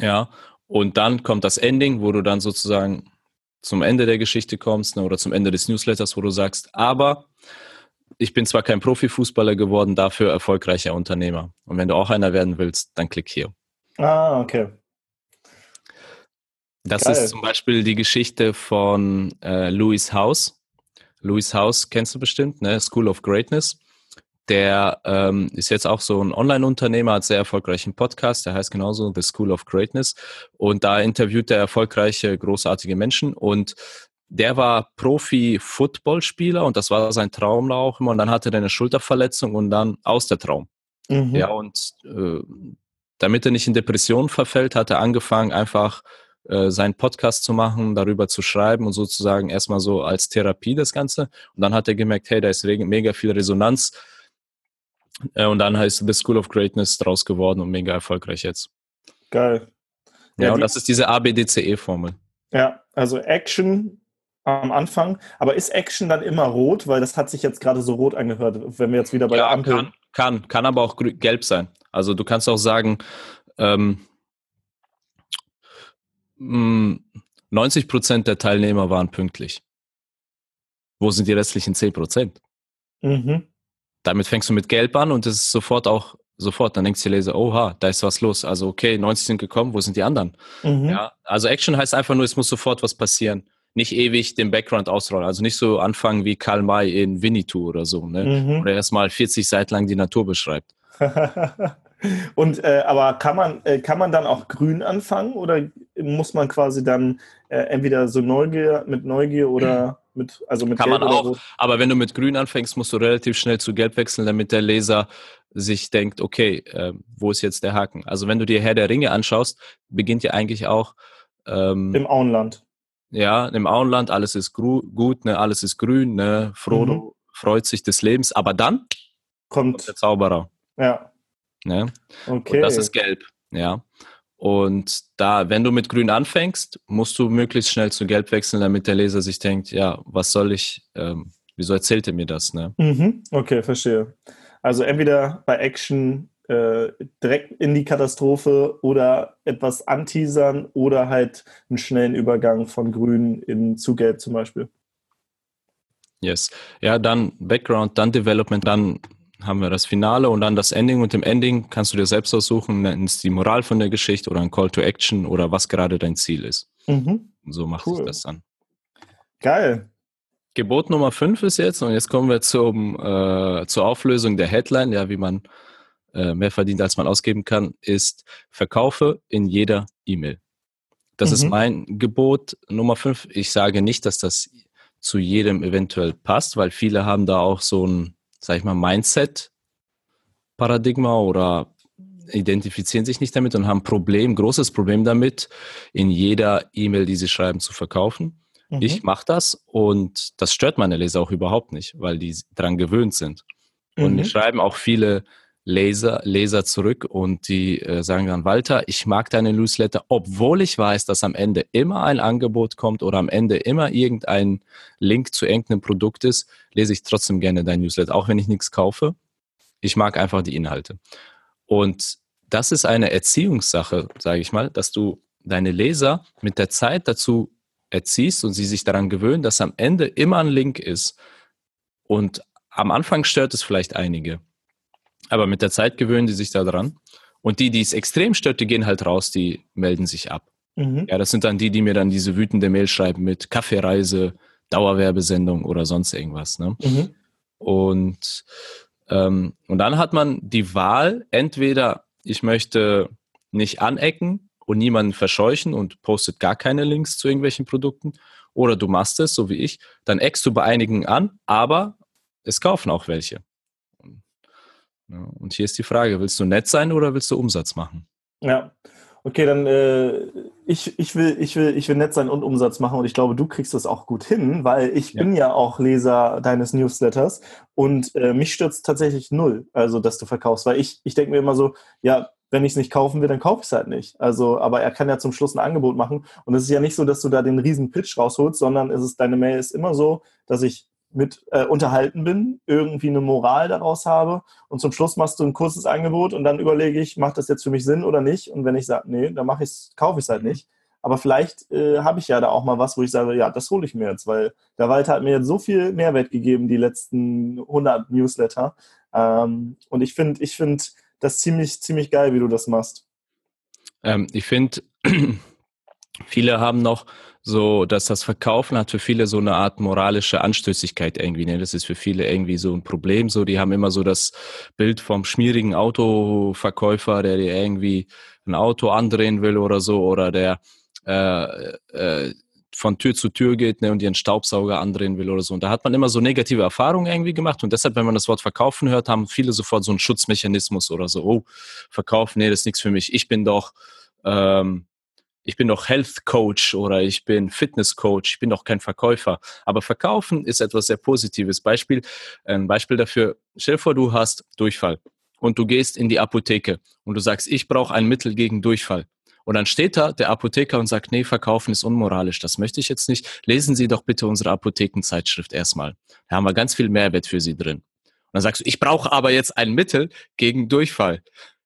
[SPEAKER 2] Ja, und dann kommt das Ending, wo du dann sozusagen zum Ende der Geschichte kommst ne, oder zum Ende des Newsletters, wo du sagst, aber ich bin zwar kein Profifußballer geworden, dafür erfolgreicher Unternehmer. Und wenn du auch einer werden willst, dann klick hier.
[SPEAKER 1] Ah, okay.
[SPEAKER 2] Das Geil. ist zum Beispiel die Geschichte von äh, Louis House. Louis House kennst du bestimmt, ne? School of Greatness. Der ähm, ist jetzt auch so ein Online-Unternehmer, hat sehr erfolgreichen Podcast, der heißt genauso The School of Greatness. Und da interviewt er erfolgreiche, großartige Menschen. Und der war Profi-Footballspieler und das war sein Traum auch immer. Und dann hatte er eine Schulterverletzung und dann aus der Traum. Mhm. Ja, und äh, damit er nicht in Depression verfällt, hat er angefangen, einfach äh, seinen Podcast zu machen, darüber zu schreiben und sozusagen erstmal so als Therapie das Ganze. Und dann hat er gemerkt, hey, da ist mega viel Resonanz äh, und dann heißt The School of Greatness draus geworden und mega erfolgreich jetzt.
[SPEAKER 1] Geil.
[SPEAKER 2] Ja, ja und das ist diese ABDCE-Formel.
[SPEAKER 1] Ja, also Action am Anfang. Aber ist Action dann immer rot? Weil das hat sich jetzt gerade so rot angehört, wenn wir jetzt wieder bei
[SPEAKER 2] ja,
[SPEAKER 1] der Ampel.
[SPEAKER 2] Kann, kann, kann aber auch gelb sein. Also du kannst auch sagen, ähm, 90 Prozent der Teilnehmer waren pünktlich. Wo sind die restlichen 10 Prozent? Mhm damit fängst du mit Gelb an und es ist sofort auch sofort, dann denkst du Leser, oha, da ist was los. Also okay, 90 sind gekommen, wo sind die anderen? Mhm. Ja, also Action heißt einfach nur, es muss sofort was passieren. Nicht ewig den Background ausrollen. Also nicht so anfangen wie Karl May in Winnetou oder so, ne? Mhm. Oder erstmal 40 Seiten lang die Natur beschreibt.
[SPEAKER 1] Und äh, aber kann man, äh, kann man dann auch grün anfangen oder muss man quasi dann äh, entweder so Neugier mit Neugier oder mit, also mit
[SPEAKER 2] Kann Gelb man auch, Rot. aber wenn du mit Grün anfängst, musst du relativ schnell zu Gelb wechseln, damit der Leser sich denkt, okay, äh, wo ist jetzt der Haken? Also wenn du dir Herr der Ringe anschaust, beginnt ja eigentlich auch
[SPEAKER 1] ähm, im Auenland.
[SPEAKER 2] Ja, im Auenland, alles ist gut, ne, alles ist grün, ne, Frodo mhm. freut sich des Lebens, aber dann
[SPEAKER 1] kommt, kommt
[SPEAKER 2] der Zauberer.
[SPEAKER 1] Ja.
[SPEAKER 2] Ne? Okay. Und das ist gelb, ja. Und da, wenn du mit Grün anfängst, musst du möglichst schnell zu Gelb wechseln, damit der Leser sich denkt, ja, was soll ich, ähm, wieso erzählt er mir das? Ne?
[SPEAKER 1] Mhm, okay, verstehe. Also entweder bei Action äh, direkt in die Katastrophe oder etwas anteasern oder halt einen schnellen Übergang von Grün in zu Gelb zum Beispiel.
[SPEAKER 2] Yes. Ja, dann Background, dann Development, dann haben wir das Finale und dann das Ending und im Ending kannst du dir selbst aussuchen, nennst die Moral von der Geschichte oder ein Call to Action oder was gerade dein Ziel ist. Mhm. Und so macht cool. sich das dann.
[SPEAKER 1] Geil.
[SPEAKER 2] Gebot Nummer 5 ist jetzt, und jetzt kommen wir zum, äh, zur Auflösung der Headline, ja, wie man äh, mehr verdient, als man ausgeben kann, ist Verkaufe in jeder E-Mail. Das mhm. ist mein Gebot Nummer 5. Ich sage nicht, dass das zu jedem eventuell passt, weil viele haben da auch so ein, sag ich mal, Mindset-Paradigma oder identifizieren sich nicht damit und haben ein Problem, großes Problem damit, in jeder E-Mail, die sie schreiben, zu verkaufen. Mhm. Ich mache das und das stört meine Leser auch überhaupt nicht, weil die daran gewöhnt sind. Und mhm. schreiben auch viele Leser, Leser zurück und die äh, sagen dann, Walter, ich mag deine Newsletter, obwohl ich weiß, dass am Ende immer ein Angebot kommt oder am Ende immer irgendein Link zu irgendeinem Produkt ist, lese ich trotzdem gerne dein Newsletter, auch wenn ich nichts kaufe. Ich mag einfach die Inhalte. Und das ist eine Erziehungssache, sage ich mal, dass du deine Leser mit der Zeit dazu erziehst und sie sich daran gewöhnen, dass am Ende immer ein Link ist. Und am Anfang stört es vielleicht einige, aber mit der Zeit gewöhnen die sich daran. Und die, die es extrem stört, die gehen halt raus, die melden sich ab. Mhm. Ja, das sind dann die, die mir dann diese wütende Mail schreiben mit Kaffeereise, Dauerwerbesendung oder sonst irgendwas. Ne? Mhm. Und, ähm, und dann hat man die Wahl, entweder ich möchte nicht anecken und niemanden verscheuchen und postet gar keine Links zu irgendwelchen Produkten. Oder du machst es, so wie ich, dann eckst du bei einigen an, aber es kaufen auch welche. Und hier ist die Frage, willst du nett sein oder willst du Umsatz machen?
[SPEAKER 1] Ja, okay, dann äh, ich, ich, will, ich, will, ich will nett sein und Umsatz machen und ich glaube, du kriegst das auch gut hin, weil ich ja. bin ja auch Leser deines Newsletters und äh, mich stürzt tatsächlich null, also dass du verkaufst, weil ich, ich denke mir immer so, ja, wenn ich es nicht kaufen will, dann kaufe ich es halt nicht. Also, aber er kann ja zum Schluss ein Angebot machen. Und es ist ja nicht so, dass du da den riesen Pitch rausholst, sondern es ist, deine Mail ist immer so, dass ich mit äh, unterhalten bin, irgendwie eine Moral daraus habe und zum Schluss machst du ein kurzes Angebot und dann überlege ich, macht das jetzt für mich Sinn oder nicht? Und wenn ich sage, nee, dann mache ich kaufe ich es halt mhm. nicht. Aber vielleicht äh, habe ich ja da auch mal was, wo ich sage, ja, das hole ich mir jetzt, weil der Walter hat mir jetzt so viel Mehrwert gegeben, die letzten 100 Newsletter. Ähm, und ich finde, ich finde, das ziemlich, ziemlich geil, wie du das machst.
[SPEAKER 2] Ähm, ich finde, viele haben noch so, dass das Verkaufen hat für viele so eine Art moralische Anstößigkeit irgendwie. Ne? Das ist für viele irgendwie so ein Problem. So, die haben immer so das Bild vom schmierigen Autoverkäufer, der dir irgendwie ein Auto andrehen will oder so, oder der äh, äh, von Tür zu Tür geht ne, und ihren Staubsauger andrehen will oder so. Und da hat man immer so negative Erfahrungen irgendwie gemacht. Und deshalb, wenn man das Wort verkaufen hört, haben viele sofort so einen Schutzmechanismus oder so. Oh, verkaufen, nee, das ist nichts für mich. Ich bin doch, ähm, ich bin doch Health Coach oder ich bin Fitness Coach. Ich bin doch kein Verkäufer. Aber verkaufen ist etwas sehr Positives. Beispiel, ein Beispiel dafür. Stell dir vor, du hast Durchfall und du gehst in die Apotheke und du sagst, ich brauche ein Mittel gegen Durchfall. Und dann steht da der Apotheker und sagt, nee, verkaufen ist unmoralisch, das möchte ich jetzt nicht. Lesen Sie doch bitte unsere Apothekenzeitschrift erstmal. Da haben wir ganz viel Mehrwert für Sie drin. Und dann sagst du, ich brauche aber jetzt ein Mittel gegen Durchfall.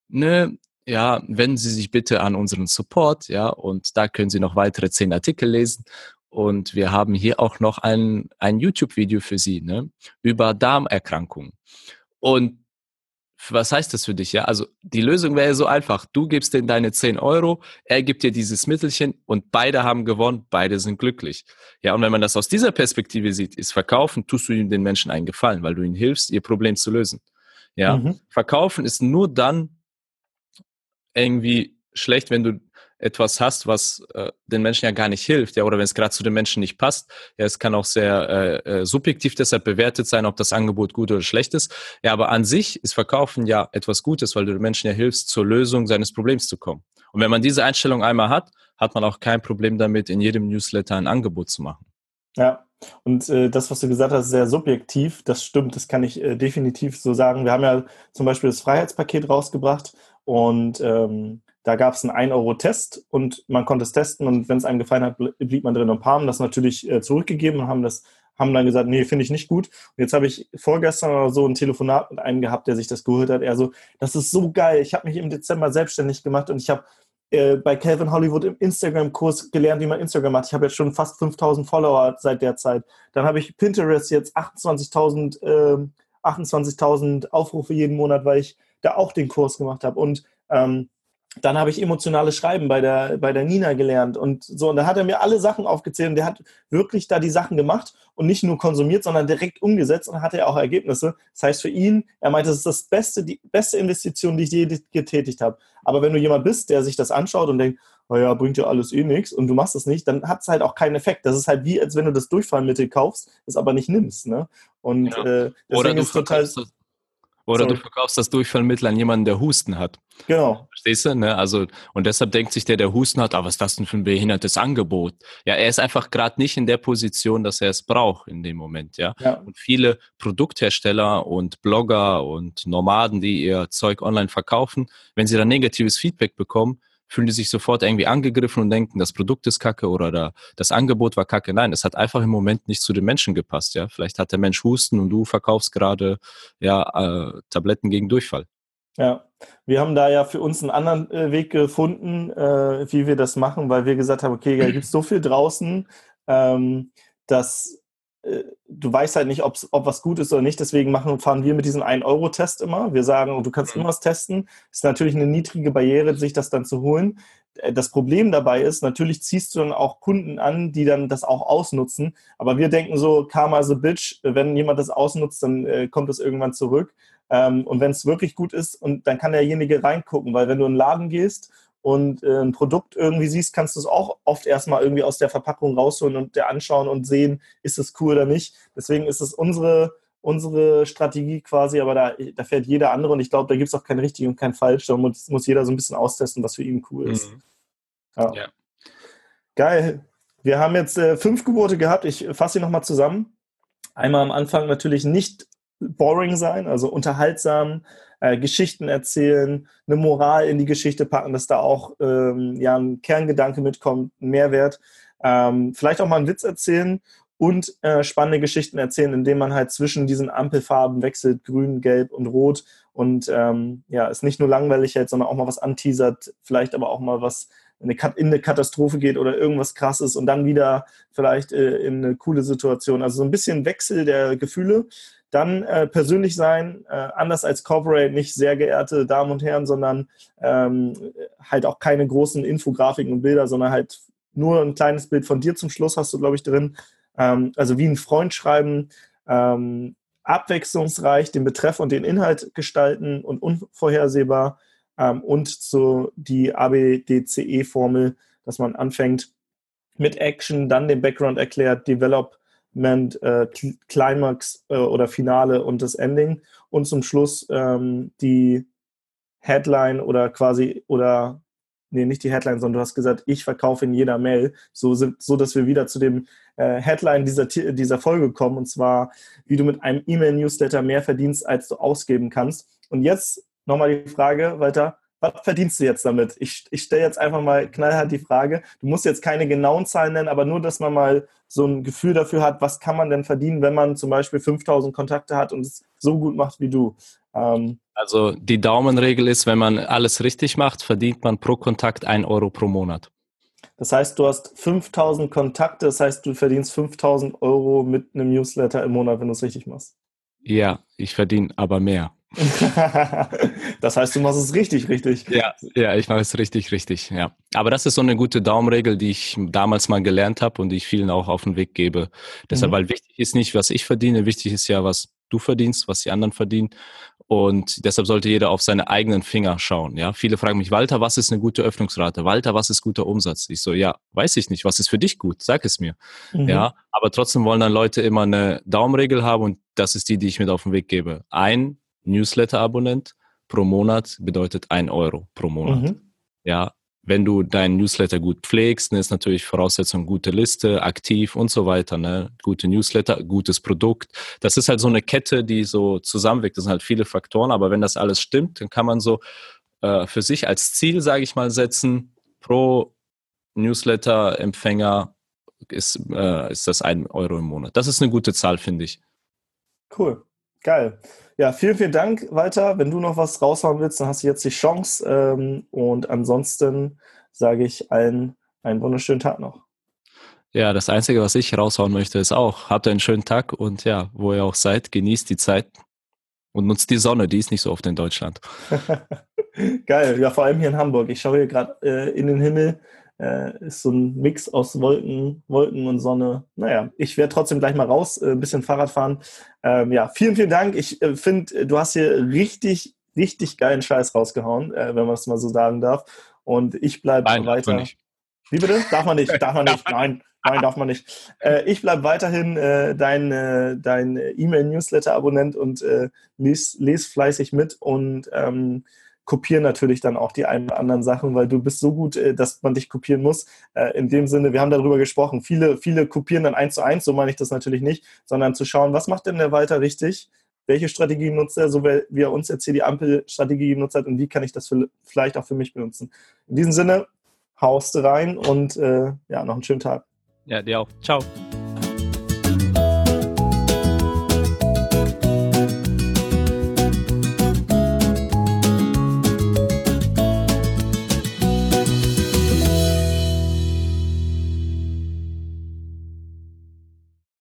[SPEAKER 2] Ne, ja, wenden Sie sich bitte an unseren Support, ja, und da können Sie noch weitere zehn Artikel lesen. Und wir haben hier auch noch ein, ein YouTube-Video für Sie, ne, über Darmerkrankungen. Und was heißt das für dich? Ja, also die Lösung wäre so einfach. Du gibst ihm deine 10 Euro, er gibt dir dieses Mittelchen und beide haben gewonnen, beide sind glücklich. Ja, und wenn man das aus dieser Perspektive sieht, ist Verkaufen, tust du ihm den Menschen einen Gefallen, weil du ihnen hilfst, ihr Problem zu lösen. Ja, mhm. Verkaufen ist nur dann irgendwie schlecht, wenn du etwas hast, was äh, den Menschen ja gar nicht hilft, ja, oder wenn es gerade zu den Menschen nicht passt. Ja, es kann auch sehr äh, äh, subjektiv deshalb bewertet sein, ob das Angebot gut oder schlecht ist. Ja, aber an sich ist Verkaufen ja etwas Gutes, weil du den Menschen ja hilfst, zur Lösung seines Problems zu kommen. Und wenn man diese Einstellung einmal hat, hat man auch kein Problem damit, in jedem Newsletter ein Angebot zu machen.
[SPEAKER 1] Ja, und äh, das, was du gesagt hast, sehr subjektiv. Das stimmt, das kann ich äh, definitiv so sagen. Wir haben ja zum Beispiel das Freiheitspaket rausgebracht und ähm, da gab es einen 1-Euro-Test und man konnte es testen und wenn es einem gefallen hat, blieb man drin und paar haben das natürlich äh, zurückgegeben und haben das haben dann gesagt, nee, finde ich nicht gut. Und jetzt habe ich vorgestern oder so ein Telefonat mit einem gehabt, der sich das geholt hat. Er so, das ist so geil. Ich habe mich im Dezember selbstständig gemacht und ich habe äh, bei Calvin Hollywood im Instagram-Kurs gelernt, wie man Instagram macht. Ich habe jetzt schon fast 5000 Follower seit der Zeit. Dann habe ich Pinterest jetzt 28.000 äh, 28.000 Aufrufe jeden Monat, weil ich da auch den Kurs gemacht habe. Und ähm, dann habe ich emotionales Schreiben bei der, bei der Nina gelernt und so. Und da hat er mir alle Sachen aufgezählt und der hat wirklich da die Sachen gemacht und nicht nur konsumiert, sondern direkt umgesetzt und hatte auch Ergebnisse. Das heißt für ihn, er meinte, das ist das beste, die beste Investition, die ich je getätigt habe. Aber wenn du jemand bist, der sich das anschaut und denkt, naja, bringt ja alles eh nichts und du machst es nicht, dann hat es halt auch keinen Effekt. Das ist halt wie, als wenn du das Durchfallmittel kaufst, es aber nicht nimmst. Ne? Und ja. äh,
[SPEAKER 2] deswegen ist total. Das oder Sorry. du verkaufst das Durchfallmittel an jemanden, der Husten hat.
[SPEAKER 1] Genau.
[SPEAKER 2] Verstehst du? Ne? Also, und deshalb denkt sich der, der Husten hat, ah, was ist das denn für ein behindertes Angebot? Ja, er ist einfach gerade nicht in der Position, dass er es braucht in dem Moment, ja? ja. Und viele Produkthersteller und Blogger und Nomaden, die ihr Zeug online verkaufen, wenn sie dann negatives Feedback bekommen, fühlen die sich sofort irgendwie angegriffen und denken, das Produkt ist kacke oder da, das Angebot war kacke. Nein, es hat einfach im Moment nicht zu den Menschen gepasst. Ja, vielleicht hat der Mensch Husten und du verkaufst gerade ja äh, Tabletten gegen Durchfall.
[SPEAKER 1] Ja, wir haben da ja für uns einen anderen äh, Weg gefunden, äh, wie wir das machen, weil wir gesagt haben, okay, da gibt es so viel draußen, ähm, dass du weißt halt nicht, ob was gut ist oder nicht. Deswegen machen, fahren wir mit diesem 1-Euro-Test immer. Wir sagen, du kannst mhm. immer was testen. Ist natürlich eine niedrige Barriere, sich das dann zu holen. Äh, das Problem dabei ist, natürlich ziehst du dann auch Kunden an, die dann das auch ausnutzen. Aber wir denken so, Karma is a bitch. Wenn jemand das ausnutzt, dann äh, kommt es irgendwann zurück. Ähm, und wenn es wirklich gut ist, und dann kann derjenige reingucken, weil wenn du in den Laden gehst und äh, ein Produkt irgendwie siehst, kannst du es auch oft erstmal irgendwie aus der Verpackung rausholen und dir anschauen und sehen, ist es cool oder nicht. Deswegen ist es unsere, unsere Strategie quasi, aber da, da fährt jeder andere und ich glaube, da gibt es auch kein richtig und kein falsch. Da muss, muss jeder so ein bisschen austesten, was für ihn cool ist. Mhm. Ja. ja. Geil. Wir haben jetzt äh, fünf Gebote gehabt. Ich fasse sie nochmal zusammen. Einmal am Anfang natürlich nicht boring sein, also unterhaltsam, äh, Geschichten erzählen, eine Moral in die Geschichte packen, dass da auch ähm, ja, ein Kerngedanke mitkommt, ein Mehrwert. Ähm, vielleicht auch mal einen Witz erzählen und äh, spannende Geschichten erzählen, indem man halt zwischen diesen Ampelfarben wechselt, grün, gelb und rot und ähm, ja, es nicht nur langweilig hält, sondern auch mal was anteasert, vielleicht aber auch mal was in eine Katastrophe geht oder irgendwas krasses und dann wieder vielleicht äh, in eine coole Situation. Also so ein bisschen Wechsel der Gefühle. Dann äh, persönlich sein, äh, anders als Corporate, nicht sehr geehrte Damen und Herren, sondern ähm, halt auch keine großen Infografiken und Bilder, sondern halt nur ein kleines Bild von dir zum Schluss hast du, glaube ich, drin. Ähm, also wie ein Freund schreiben, ähm, abwechslungsreich den Betreff und den Inhalt gestalten und unvorhersehbar ähm, und so die ABDCE-Formel, dass man anfängt mit Action, dann den Background erklärt, Develop, Moment, äh, Climax äh, oder Finale und das Ending. Und zum Schluss ähm, die Headline oder quasi oder nee, nicht die Headline, sondern du hast gesagt, ich verkaufe in jeder Mail, so, so dass wir wieder zu dem äh, Headline dieser, dieser Folge kommen. Und zwar, wie du mit einem E-Mail-Newsletter mehr verdienst, als du ausgeben kannst. Und jetzt nochmal die Frage weiter, was verdienst du jetzt damit? Ich, ich stelle jetzt einfach mal knallhart die Frage. Du musst jetzt keine genauen Zahlen nennen, aber nur, dass man mal so ein Gefühl dafür hat, was kann man denn verdienen, wenn man zum Beispiel 5000 Kontakte hat und es so gut macht wie du.
[SPEAKER 2] Ähm, also die Daumenregel ist, wenn man alles richtig macht, verdient man pro Kontakt 1 Euro pro Monat.
[SPEAKER 1] Das heißt, du hast 5000 Kontakte, das heißt, du verdienst 5000 Euro mit einem Newsletter im Monat, wenn du es richtig machst.
[SPEAKER 2] Ja, ich verdiene aber mehr.
[SPEAKER 1] das heißt, du machst es richtig, richtig.
[SPEAKER 2] Ja, ja, ich mache es richtig, richtig, ja. Aber das ist so eine gute Daumenregel, die ich damals mal gelernt habe und die ich vielen auch auf den Weg gebe. Deshalb, mhm. weil wichtig ist nicht, was ich verdiene, wichtig ist ja, was du verdienst, was die anderen verdienen. Und deshalb sollte jeder auf seine eigenen Finger schauen. Ja, viele fragen mich, Walter, was ist eine gute Öffnungsrate? Walter, was ist guter Umsatz? Ich so, ja, weiß ich nicht. Was ist für dich gut? Sag es mir. Mhm. Ja, aber trotzdem wollen dann Leute immer eine Daumenregel haben und das ist die, die ich mit auf den Weg gebe. Ein Newsletter-Abonnent pro Monat bedeutet ein Euro pro Monat. Mhm. Ja, wenn du deinen Newsletter gut pflegst, ne, ist natürlich Voraussetzung gute Liste, aktiv und so weiter, ne, gute Newsletter, gutes Produkt. Das ist halt so eine Kette, die so zusammenwirkt. Das sind halt viele Faktoren, aber wenn das alles stimmt, dann kann man so äh, für sich als Ziel, sage ich mal, setzen, pro Newsletter-Empfänger ist, äh, ist das ein Euro im Monat. Das ist eine gute Zahl, finde ich.
[SPEAKER 1] Cool, geil. Ja, vielen, vielen Dank, Walter. Wenn du noch was raushauen willst, dann hast du jetzt die Chance. Ähm, und ansonsten sage ich allen einen wunderschönen Tag noch.
[SPEAKER 2] Ja, das Einzige, was ich raushauen möchte, ist auch, habt einen schönen Tag und ja, wo ihr auch seid, genießt die Zeit und nutzt die Sonne, die ist nicht so oft in Deutschland.
[SPEAKER 1] Geil, ja, vor allem hier in Hamburg. Ich schaue hier gerade äh, in den Himmel. Äh, ist so ein Mix aus Wolken, Wolken und Sonne. Naja, ich werde trotzdem gleich mal raus, äh, ein bisschen Fahrrad fahren. Ähm, ja, vielen, vielen Dank. Ich äh, finde, du hast hier richtig, richtig geilen Scheiß rausgehauen, äh, wenn man es mal so sagen darf. Und ich bleibe weiter. Nicht. Wie bitte? Darf man nicht, darf man nicht. Nein, nein, darf man nicht. Äh, ich bleibe weiterhin äh, dein, äh, dein E-Mail-Newsletter-Abonnent und äh, lese les fleißig mit und ähm, kopiere natürlich dann auch die ein oder anderen Sachen, weil du bist so gut, äh, dass man dich kopieren muss. Äh, in dem Sinne, wir haben darüber gesprochen. Viele, viele kopieren dann eins zu eins, so meine ich das natürlich nicht, sondern zu schauen, was macht denn der Walter richtig? Welche Strategie nutzt er, so wie er uns jetzt hier die Ampelstrategie genutzt hat und wie kann ich das für, vielleicht auch für mich benutzen? In diesem Sinne, haust rein und äh, ja, noch einen schönen Tag.
[SPEAKER 2] Ja, dir auch. Ciao.